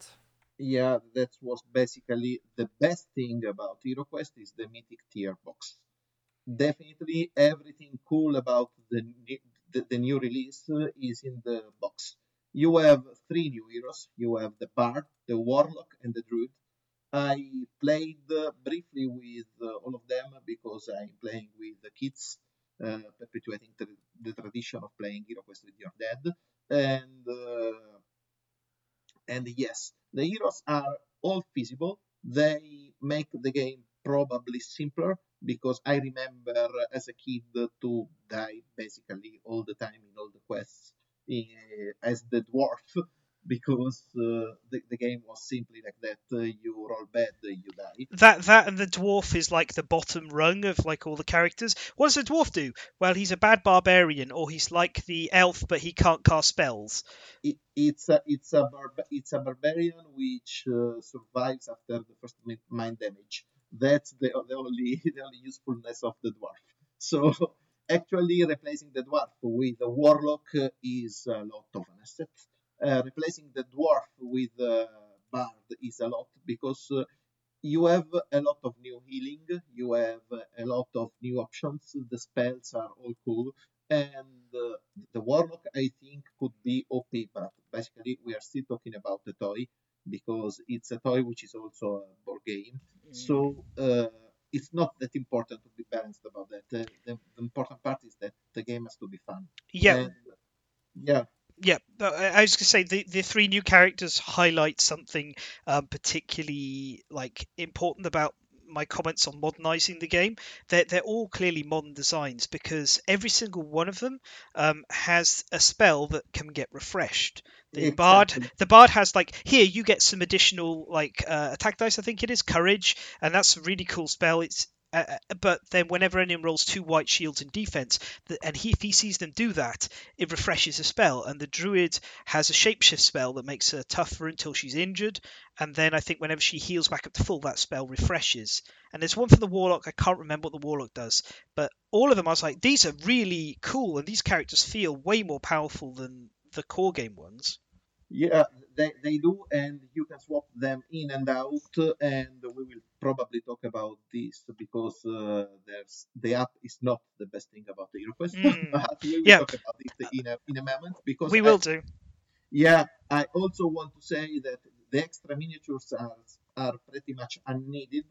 Yeah, that was basically the best thing about HeroQuest is the mythic tier box. Definitely everything cool about the the, the new release is in the box. You have three new heroes. You have the Bard, the Warlock, and the Druid. I played briefly with all of them because I'm playing with the kids perpetuating the, the, tradition of playing HeroQuest with your dad. And uh, and yes, the heroes are all feasible. They make the game probably simpler because I remember as a kid to die basically all the time in all the quests in, as the dwarf because uh, the, the game was simply like that. Uh, you roll bad, you die. That that and the dwarf is like the bottom rung of like all the characters. What does the dwarf do? Well, he's a bad barbarian, or he's like the elf, but he can't cast spells. It, it's a it's a barba- it's a barbarian which uh, survives after the first mind damage. That's the, the only the only usefulness of the dwarf. So actually replacing the dwarf with a warlock is a lot of an asset uh, replacing the dwarf with uh, bard is a lot because uh, you have a lot of new healing, you have a lot of new options. The spells are all cool, and uh, the warlock I think could be OP, but basically we are still talking about the toy because it's a toy which is also a board game. Mm. So uh, it's not that important to be balanced about that. Uh, the, the, important part is that the game has to be fun. Yeah. And, yeah yeah, I was going to say the, the three new characters highlight something um, particularly like important about my comments on modernizing the game. They're, they're all clearly modern designs because every single one of them um, has a spell that can get refreshed. The exactly. bard, the bard has like here you get some additional like uh, attack dice. I think it is courage, and that's a really cool spell. It's uh, uh, but then whenever anyone rolls two white shields in defense, the, and he, if he sees them do that, it refreshes a spell. And the druid has a shapeshift spell that makes her tougher until she's injured. And then I think whenever she heals back up to full, that spell refreshes. And there's one for the warlock. I can't remember what the warlock does, but all of them I was like, these are really cool, and these characters feel way more powerful than the core game ones. Yeah, they, they do, and you can swap them in and out, and we will probably talk about this because uh, there's the app is not the best thing about the HeroQuest. Mm. we will yeah. talk about it in a, in a moment because we will I, do. Yeah, I also want to say that the extra miniatures are are pretty much unneeded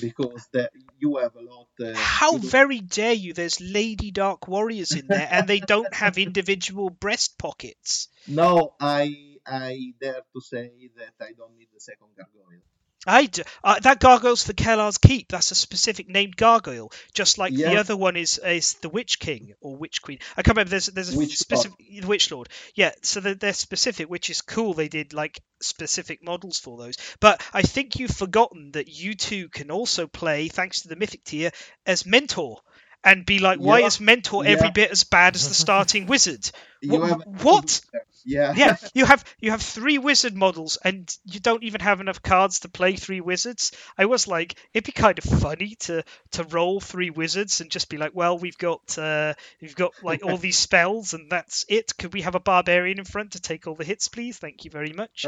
because the, you have a lot. Uh, How very dare you? There's Lady Dark Warriors in there, and they don't have individual breast pockets. No, I I dare to say that I don't need the second gargoyle. I do. Uh, that gargoyle's for Kellar's Keep. That's a specific named gargoyle, just like Yeah. the other one is is the Witch King or Witch Queen. I can't remember. There's there's a Witch specific the Witch Lord. Yeah, so they're, they're specific, which is cool. They did like specific models for those. But I think you've forgotten that you two can also play, thanks to the Mythic tier, as Mentor. And be like, why Yeah. is Mentor every Yeah. bit as bad as the starting wizard? Have what? Yeah. yeah, you have you have three wizard models, and you don't even have enough cards to play three wizards. I was like, it'd be kind of funny to to roll three wizards and just be like, well, we've got uh, we've got like all these spells, and that's it. Could we have a barbarian in front to take all the hits, please? Thank you very much.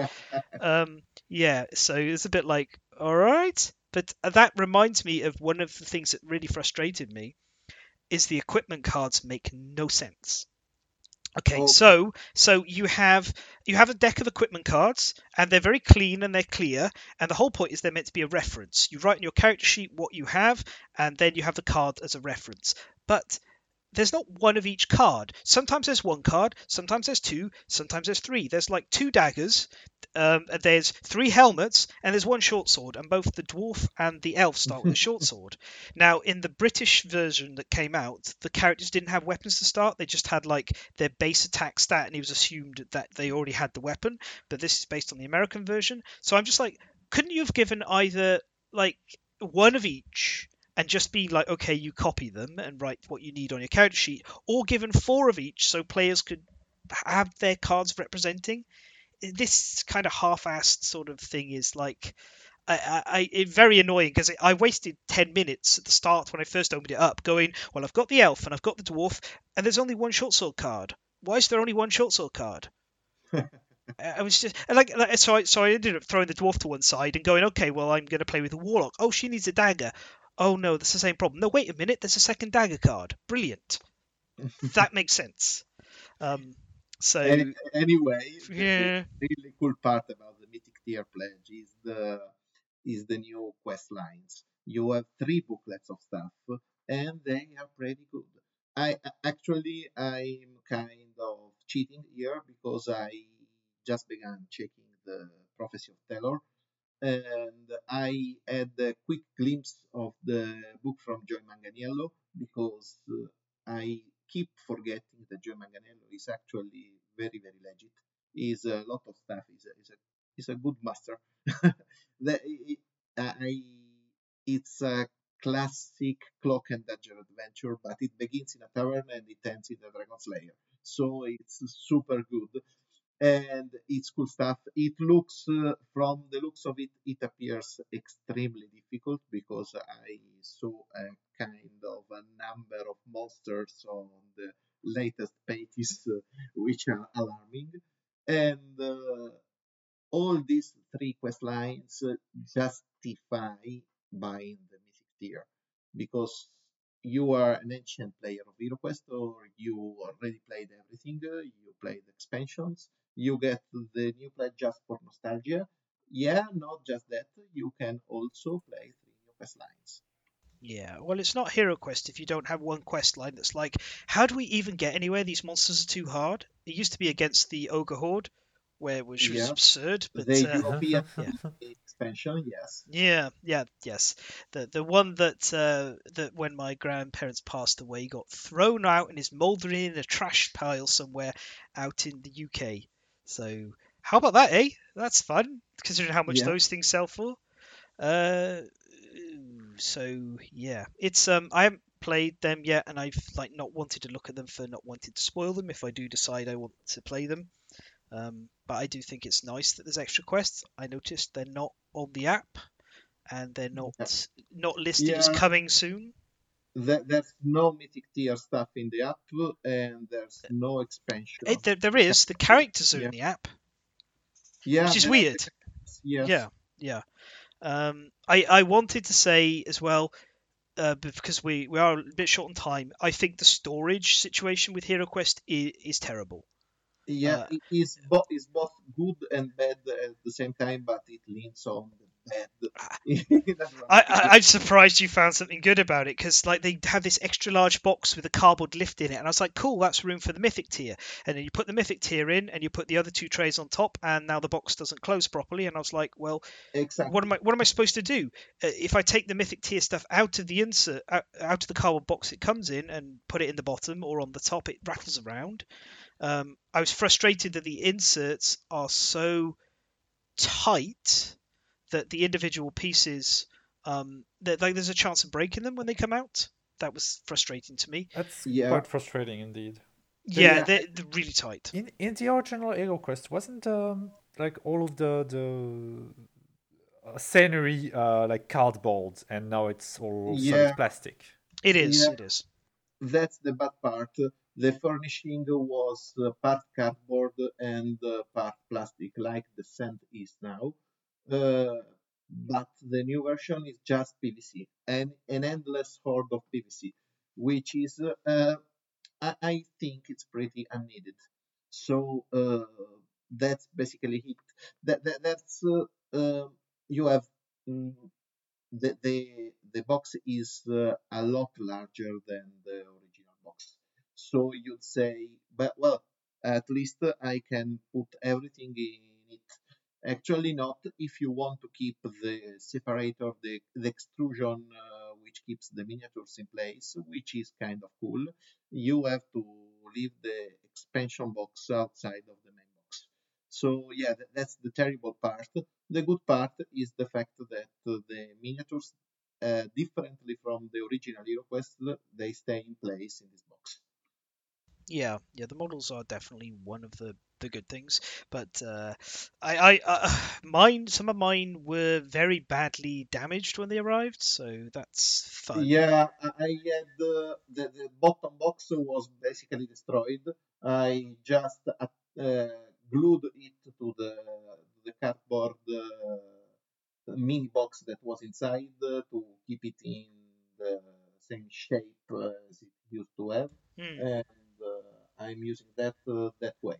um, yeah, so it's a bit like, all right, but that reminds me of one of the things that really frustrated me is the equipment cards make no sense. Okay, so so you have you have a deck of equipment cards, and they're very clean and they're clear. And the whole point is they're meant to be a reference. You write in your character sheet what you have, and then you have the card as a reference. But there's not one of each card. Sometimes there's one card, sometimes there's two, sometimes there's three. There's like two daggers, um, there's three helmets, and there's one short sword, and both the dwarf and the elf start with a short sword. Now, in the British version that came out, the characters didn't have weapons to start; they just had like their base attack stat, and it was assumed that they already had the weapon. But this is based on the American version, so I'm just like, couldn't you have given either like one of each? And just be like, okay, you copy them and write what you need on your character sheet, or given four of each so players could have their cards representing. This kind of half-assed sort of thing is like, I, I, I very annoying because I wasted ten minutes at the start when I first opened it up, going, well, I've got the elf and I've got the dwarf, and there's only one short sword card. Why is there only one short sword card? I was just like, like, so I so I ended up throwing the dwarf to one side and going, okay, well I'm going to play with the warlock. Oh, she needs a dagger. Oh no, that's the same problem. No, wait a minute, there's a second dagger card. Brilliant. that makes sense. Um, so Any, anyway, yeah, the really cool part about the Mythic Tier pledge is the is the new quest lines. You have three booklets of stuff, and they are pretty good. I actually I'm kind of cheating here because I just began checking the Prophecy of Telor, and I had a quick glimpse of the book from Joe Manganiello because uh, I keep forgetting that Joe Manganiello is actually very, very legit. He's a lot of stuff. He's a, he's a, he's a good master. the, I, it's a classic clock and dagger adventure, but it begins in a tavern and it ends in the Dragon's Lair. So it's super good and it's cool stuff. It looks, uh, from the looks of it, it appears extremely difficult because I saw a kind of a number of monsters on the latest pages, uh, which are alarming. And uh, all these three quest lines uh, justify buying the Mythic tier because you are an ancient player of HeroQuest or you already played everything, uh, you played expansions, you get the new play just for nostalgia. Yeah, not just that, you can also play three new quest lines. yeah. Well, it's not Hero Quest if you don't have one quest line that's like, how do we even get anywhere? These monsters are too hard. It used to be against the Ogre Horde, where which was Yeah. absurd, but the uh, European yeah. expansion, yes. Yeah, yeah, yes. The the one that uh, that when my grandparents passed away got thrown out and is mouldering in a trash pile somewhere out in the UK. So how about that, eh? That's fun, considering how much Yeah. those things sell for. Uh, so yeah, it's um I haven't played them yet, and I've like not wanted to look at them for not wanting to spoil them if I do decide I want to play them. Um, but I do think it's nice that there's extra quests. I noticed they're not on the app, and they're not not listed as coming soon. There, there's no mythic tier stuff in the app, and there's no expansion. Eh, there, there is the characters are Yeah. in the app, yeah, which is weird. Yes. Yeah, yeah. Um, I I wanted to say as well, uh, because we we are a bit short on time. I think the storage situation with HeroQuest is, is terrible. Yeah, Uh, it is, bo- is both good and bad at the same time, but it leans on the right. I, I I'm surprised you found something good about it because like they have this extra large box with a cardboard lift in it, and I was like, cool, that's room for the mythic tier. And then you put the mythic tier in, and you put the other two trays on top, and now the box doesn't close properly. And I was like, well, exactly. what am I what am I supposed to do uh, if I take the mythic tier stuff out of the insert out, out of the cardboard box it comes in and put it in the bottom or on the top it rattles around um, I was frustrated that the inserts are so tight that the individual pieces um, that like there's a chance of breaking them when they come out that was frustrating to me That's Yeah. quite frustrating indeed. yeah, yeah, they're, they're really tight In in the original Hero Quest, wasn't um like all of the the uh, scenery uh like cardboard, and now it's all Yeah. solid plastic. it is Yeah. it is That's the bad part. The furnishing was uh, part cardboard and uh, part plastic, like the sand is now. Uh, but the new version is just PVC and an endless horde of PVC, which is, uh, I, I think, it's pretty unneeded. So uh, that's basically it. That, that that's uh, uh, you have mm, the the the box is uh, a lot larger than the original box. So you'd say, but well, at least I can put everything in it. Actually, not if you want to keep the separator, the, the extrusion, uh, which keeps the miniatures in place, which is kind of cool. You have to leave the expansion box outside of the main box. So yeah, that, that's the terrible part. The good part is the fact that the miniatures, uh, differently from the original HeroQuest, they stay in place in this box. Yeah, yeah, the models are definitely one of the, the good things, but uh, I, I uh, mine, some of mine were very badly damaged when they arrived, so that's fun. Yeah, I had uh, the the bottom box was basically destroyed. I just uh, glued it to the the cardboard uh, mini box that was inside uh, to keep it in the same shape as it used to have, Hmm. I'm using that uh, that way.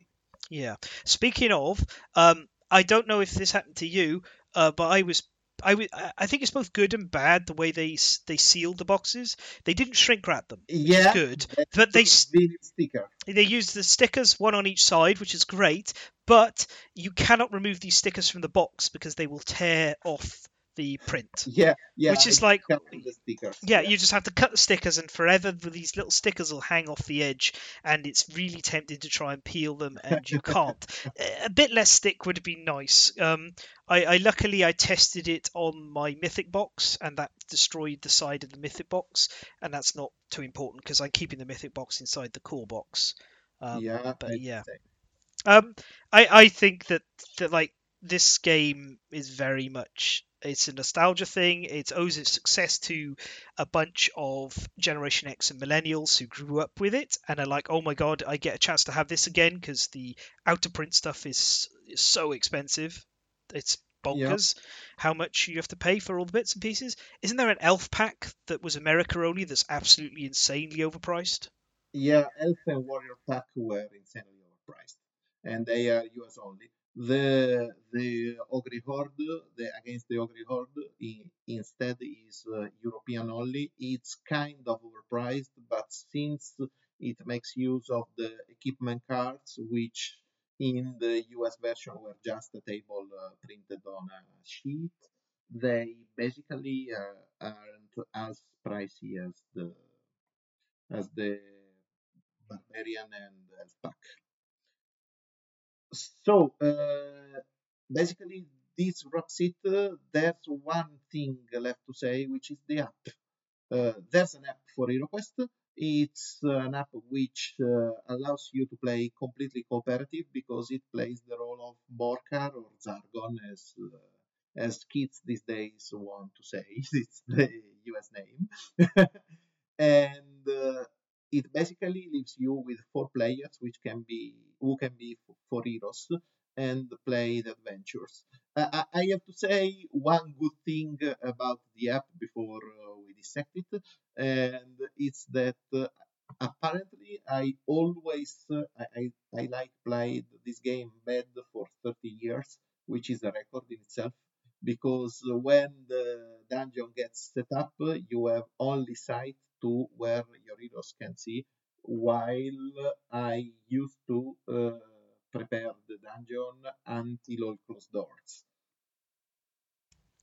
Yeah. Speaking of, um, I don't know if this happened to you, uh, but I was. I, w- I think it's both good and bad the way they s- they sealed the boxes. They didn't shrink wrap them, Yeah, good. But they sticker. they used the stickers one on each side, which is great. But you cannot remove these stickers from the box because they will tear off the print. Yeah, yeah. Which is I like- stickers. Yeah, you just have to cut the stickers, and forever these little stickers will hang off the edge, and it's really tempting to try and peel them, and you can't. a bit less stick would be nice. Um, I, I luckily I tested it on my Mythic box, and that destroyed the side of the Mythic box, and that's not too important because I'm keeping the Mythic box inside the core box. Um, yeah, but yeah. Um, I I think that that like this game is very much it's a nostalgia thing. It owes its success to a bunch of Generation X and millennials who grew up with it and are like, oh my god, I get a chance to have this again because the out of print stuff is, is so expensive. It's bonkers how much you have to pay for all the bits and pieces. Isn't there an Elf pack that was America only that's absolutely insanely overpriced? Yeah, Elf and Warrior Pack were insanely overpriced, and they are US only. The the Ogre Horde, the against the Ogre Horde, i- instead is uh, European only. It's kind of overpriced, but since it makes use of the equipment cards, which in the US version were just a table uh, printed on a sheet, they basically uh, aren't as pricey as the as the barbarian and elf pack. So uh, basically, this wraps it. Uh, there's one thing left to say, which is the app. Uh, there's an app for HeroQuest. It's an app which uh, allows you to play completely cooperative because it plays the role of Morcar or Zargon, as uh, as kids these days want to say. it's the US name, and uh, it basically leaves you with four players, which can be who can be for heroes and play the adventures. Uh, I have to say one good thing about the app before uh, we dissect it, and it's that uh, apparently I always uh, I I like played this game bad for 30 years, which is a record in itself. Because when the dungeon gets set up, you have only sight to where your heroes can see, while I used to uh, prepare the dungeon until all closed doors.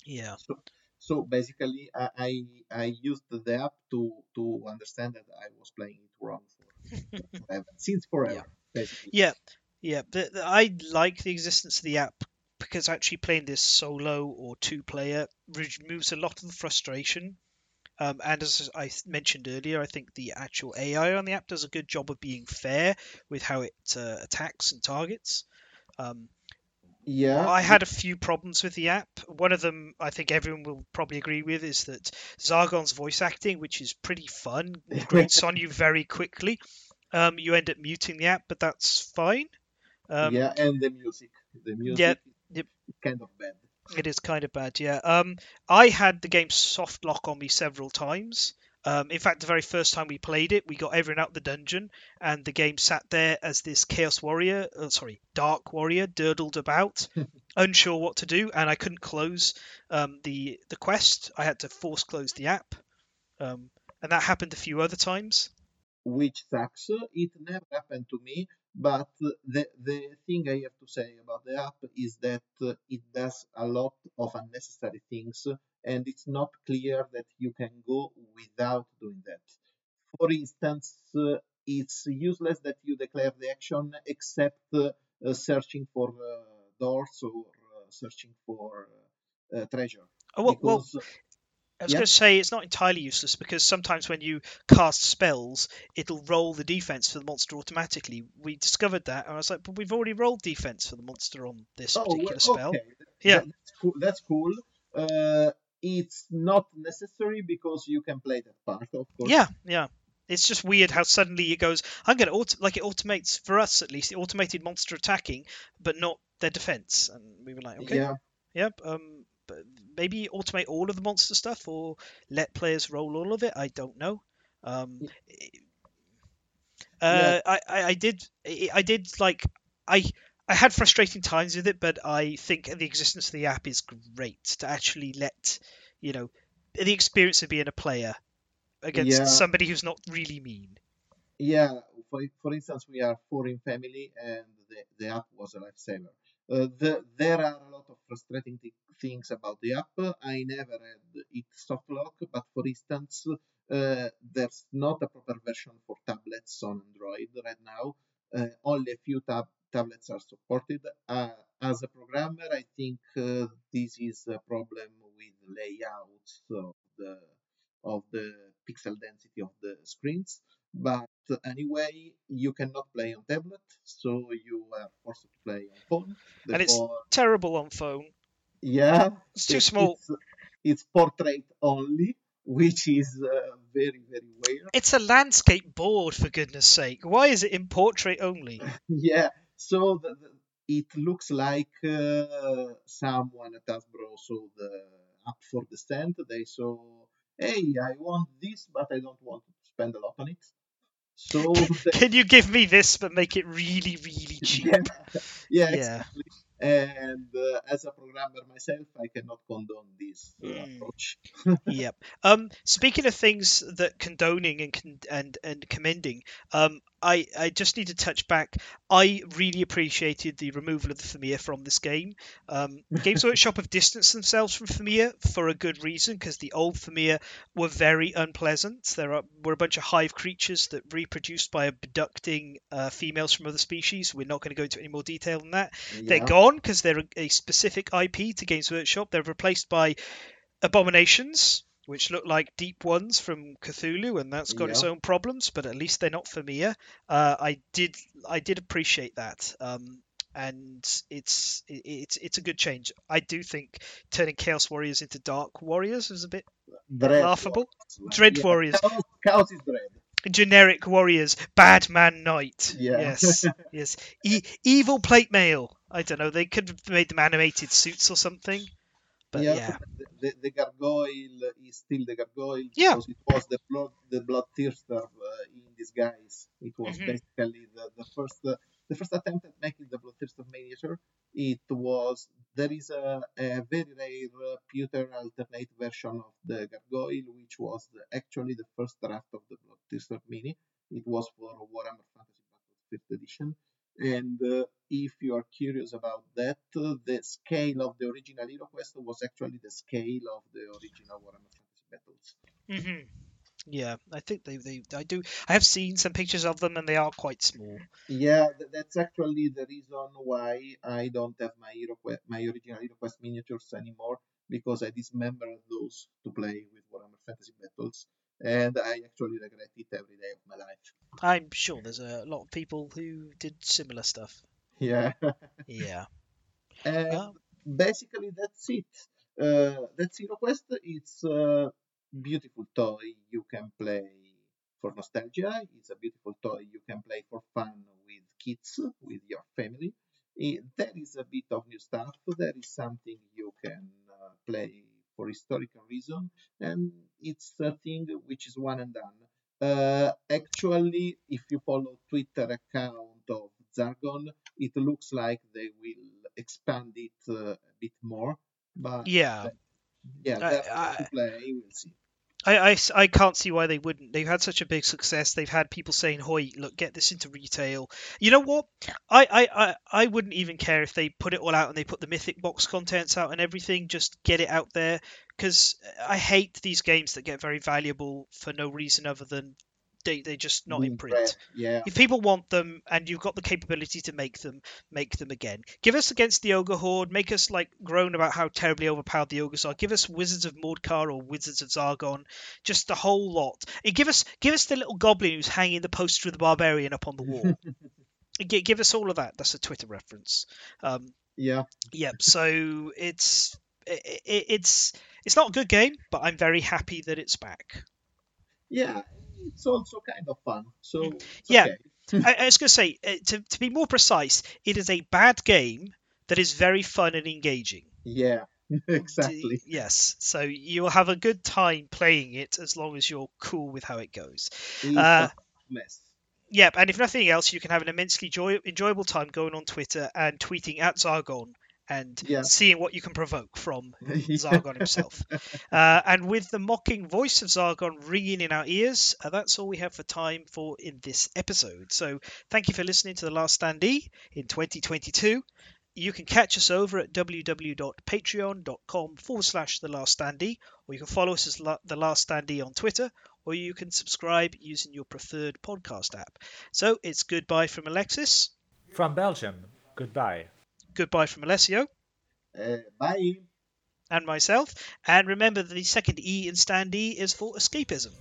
Yeah. So, so basically, I, I I used the app to to understand that I was playing it wrong for forever, since forever, basically. Yeah, yeah, but th- I like the existence of the app because actually playing this solo or two player removes a lot of the frustration. Um, and as I mentioned earlier, I think the actual AI on the app does a good job of being fair with how it uh, attacks and targets. Um, Yeah, I had a few problems with the app. One of them, I think everyone will probably agree with, is that Zargon's voice acting, which is pretty fun, grates on you very quickly. Um, you end up muting the app, but that's fine. Um, yeah, and the music, the music yeah, yep. is kind of bad. It is kind of bad, yeah. Um, I had the game soft lock on me several times. Um, in fact, the very first time we played it, we got everyone out of the dungeon, and the game sat there as this Chaos Warrior, uh, sorry, Dark Warrior, durdled about, unsure what to do, and I couldn't close um, the the quest. I had to force close the app, um, and that happened a few other times. which sucks. It never happened to me, but the the thing I have to say about the app is that uh, it does a lot of unnecessary things, and it's not clear that you can go without doing that. For instance, uh, it's useless that you declare the action except uh, uh, searching for uh, doors or uh, searching for uh, treasure. Oh, well, well, Because I was yeah. going to say it's not entirely useless because sometimes when you cast spells, it'll roll the defense for the monster automatically. We discovered that, and I was like, but we've already rolled defense for the monster on this Oh, particular well, spell. okay. Yeah. That's cool. That's cool. Uh, it's not necessary because you can play that part, of course. Yeah, yeah. It's just weird how suddenly it goes. I'm going to auto like it automates for us at least. It automated monster attacking, but not their defense, and we were like, okay, Yeah. Yep. Um, maybe automate all of the monster stuff or let players roll all of it. I don't know. Um, uh, I, I, I did, I I did like, I, I had frustrating times with it, but I think the existence of the app is great to actually let, you know, the experience of being a player against Yeah. somebody who's not really mean. Yeah. For for instance, we are foreign family, and the, the app was a lifesaver. Uh, the, there are a lot of frustrating thi- things about the app. I never had it soft lock, but for instance, uh, there's not a proper version for tablets on Android right now. Uh, only a few tab- tablets are supported. As a programmer, I think this is a problem with layouts of the of the pixel density of the screens. But anyway, you cannot play on tablet, so you are forced to play on phone. And it's- Terrible on phone. yeah, It's too it- small. It's, it's portrait only, which is uh, very very weird. It's a landscape board, for goodness sake. Why is it in portrait only? yeah, so the, the, it looks like uh, someone at Hasbro saw the app for the stand. They saw, hey, I want this, but I don't want to spend a lot on it. So Can you give me this but make it really, really cheap? yeah, yeah, exactly. And uh, as a programmer myself, I cannot condone this uh, Mm. approach. yep. Um, speaking of things that condoning and con- and and commending, um, I I just need to touch back. I really appreciated the removal of the Fimir from this game. Um, Games Workshop have distanced themselves from Fimir for a good reason because the old Fimir were very unpleasant. There are were a bunch of hive creatures that reproduced by abducting uh, females from other species. We're not going to go into any more detail than that. They're gone because they're a, a specific IP to Games Workshop. They're replaced by abominations, which look like deep ones from Cthulhu, and that's got its own problems. But at least they're not Fimir. Uh, I did I did appreciate that. Um, and it's it's it's a good change. I do think turning Chaos Warriors into Dark Warriors is a bit Dread laughable. Warriors. Dread Yeah, Warriors. Chaos, chaos is dread. generic warriors, bad man knight. Yeah. Yes, yes. E- evil plate mail. I don't know. They could have made them animated suits or something. But yeah, The, the, the gargoyle is still the gargoyle Yeah. because it was the blood the bloodthirster uh, in disguise. It was Mhm. basically the, the first uh, the first attempt at making the bloodthirster miniature. It was there is a, a very rare uh, pewter alternate version of the gargoyle, which was the, actually the first draft of the bloodthirster mini. It was for Warhammer Fantasy Battles Fifth Edition. And uh, if you are curious about that, uh, the scale of the original HeroQuest was actually the scale of the original Warhammer Fantasy Battles. hmm yeah. I think they, they I do. I have seen some pictures of them, and they are quite small. Yeah, th- that's actually the reason why I don't have my HeroQuest, my original HeroQuest miniatures anymore because I dismembered those to play with Warhammer Fantasy Battles, and I actually regret it every day of my life. I'm sure there's a lot of people who did similar stuff. Yeah. Yeah. And Well, basically that's it. Uh, that's HeroQuest. It's a beautiful toy you can play for nostalgia. It's a beautiful toy you can play for fun with kids, with your family. Eh, there is a bit of new stuff. There is something you can uh, play for historical reason, and it's a thing which is one and done. Uh, actually, if you follow Twitter account of Zargon, it looks like they will expand it uh, a bit more. But yeah. yeah, I- I- to play. We'll see. I, I, I can't see why they wouldn't. They've had such a big success. They've had people saying, "Hoy, look, get this into retail." You know what? I, I, I, I wouldn't even care if they put it all out and they put the mythic box contents out and everything. Just get it out there because I hate these games that get very valuable for no reason other than they they're just not mm, in print. Yeah. If people want them and you've got the capability to make them, make them again. Give us against the ogre horde. Make us like groan about how terribly overpowered the ogres are. Give us Wizards of Morcar or Wizards of Zargon. Just the whole lot. And give us give us the little goblin who's hanging the poster of the barbarian up on the wall. Eh, gi- give us all of that. That's a Twitter reference. Um, Yeah. Yep. So it's i i- it's it's not a good game, but I'm very happy that it's back. Yeah. It's also kind of fun. So Yeah. okay. I, I was going to say, uh, to, to be more precise, it is a bad game that is very fun and engaging. Yeah. exactly. Yes. So you'll have a good time playing it as long as you're cool with how it goes. Uh, mess. Yep. And if nothing else, you can have an immensely joy- enjoyable time going on Twitter and tweeting at Zargon and Yeah. seeing what you can provoke from Zargon himself. Uh, and with the mocking voice of Zargon ringing in our ears, uh, that's all we have for time for in this episode. So thank you for listening to The Last Standee in 2022. You can catch us over at www.patreon.com forward slash The Last Standee, or you can follow us as La- The Last Standee on Twitter, or you can subscribe using your preferred podcast app. So it's goodbye from Alexis, From Belgium, goodbye. Goodbye from Alessio. Uh, bye. and myself. And remember that the second E in stand E is for escapism.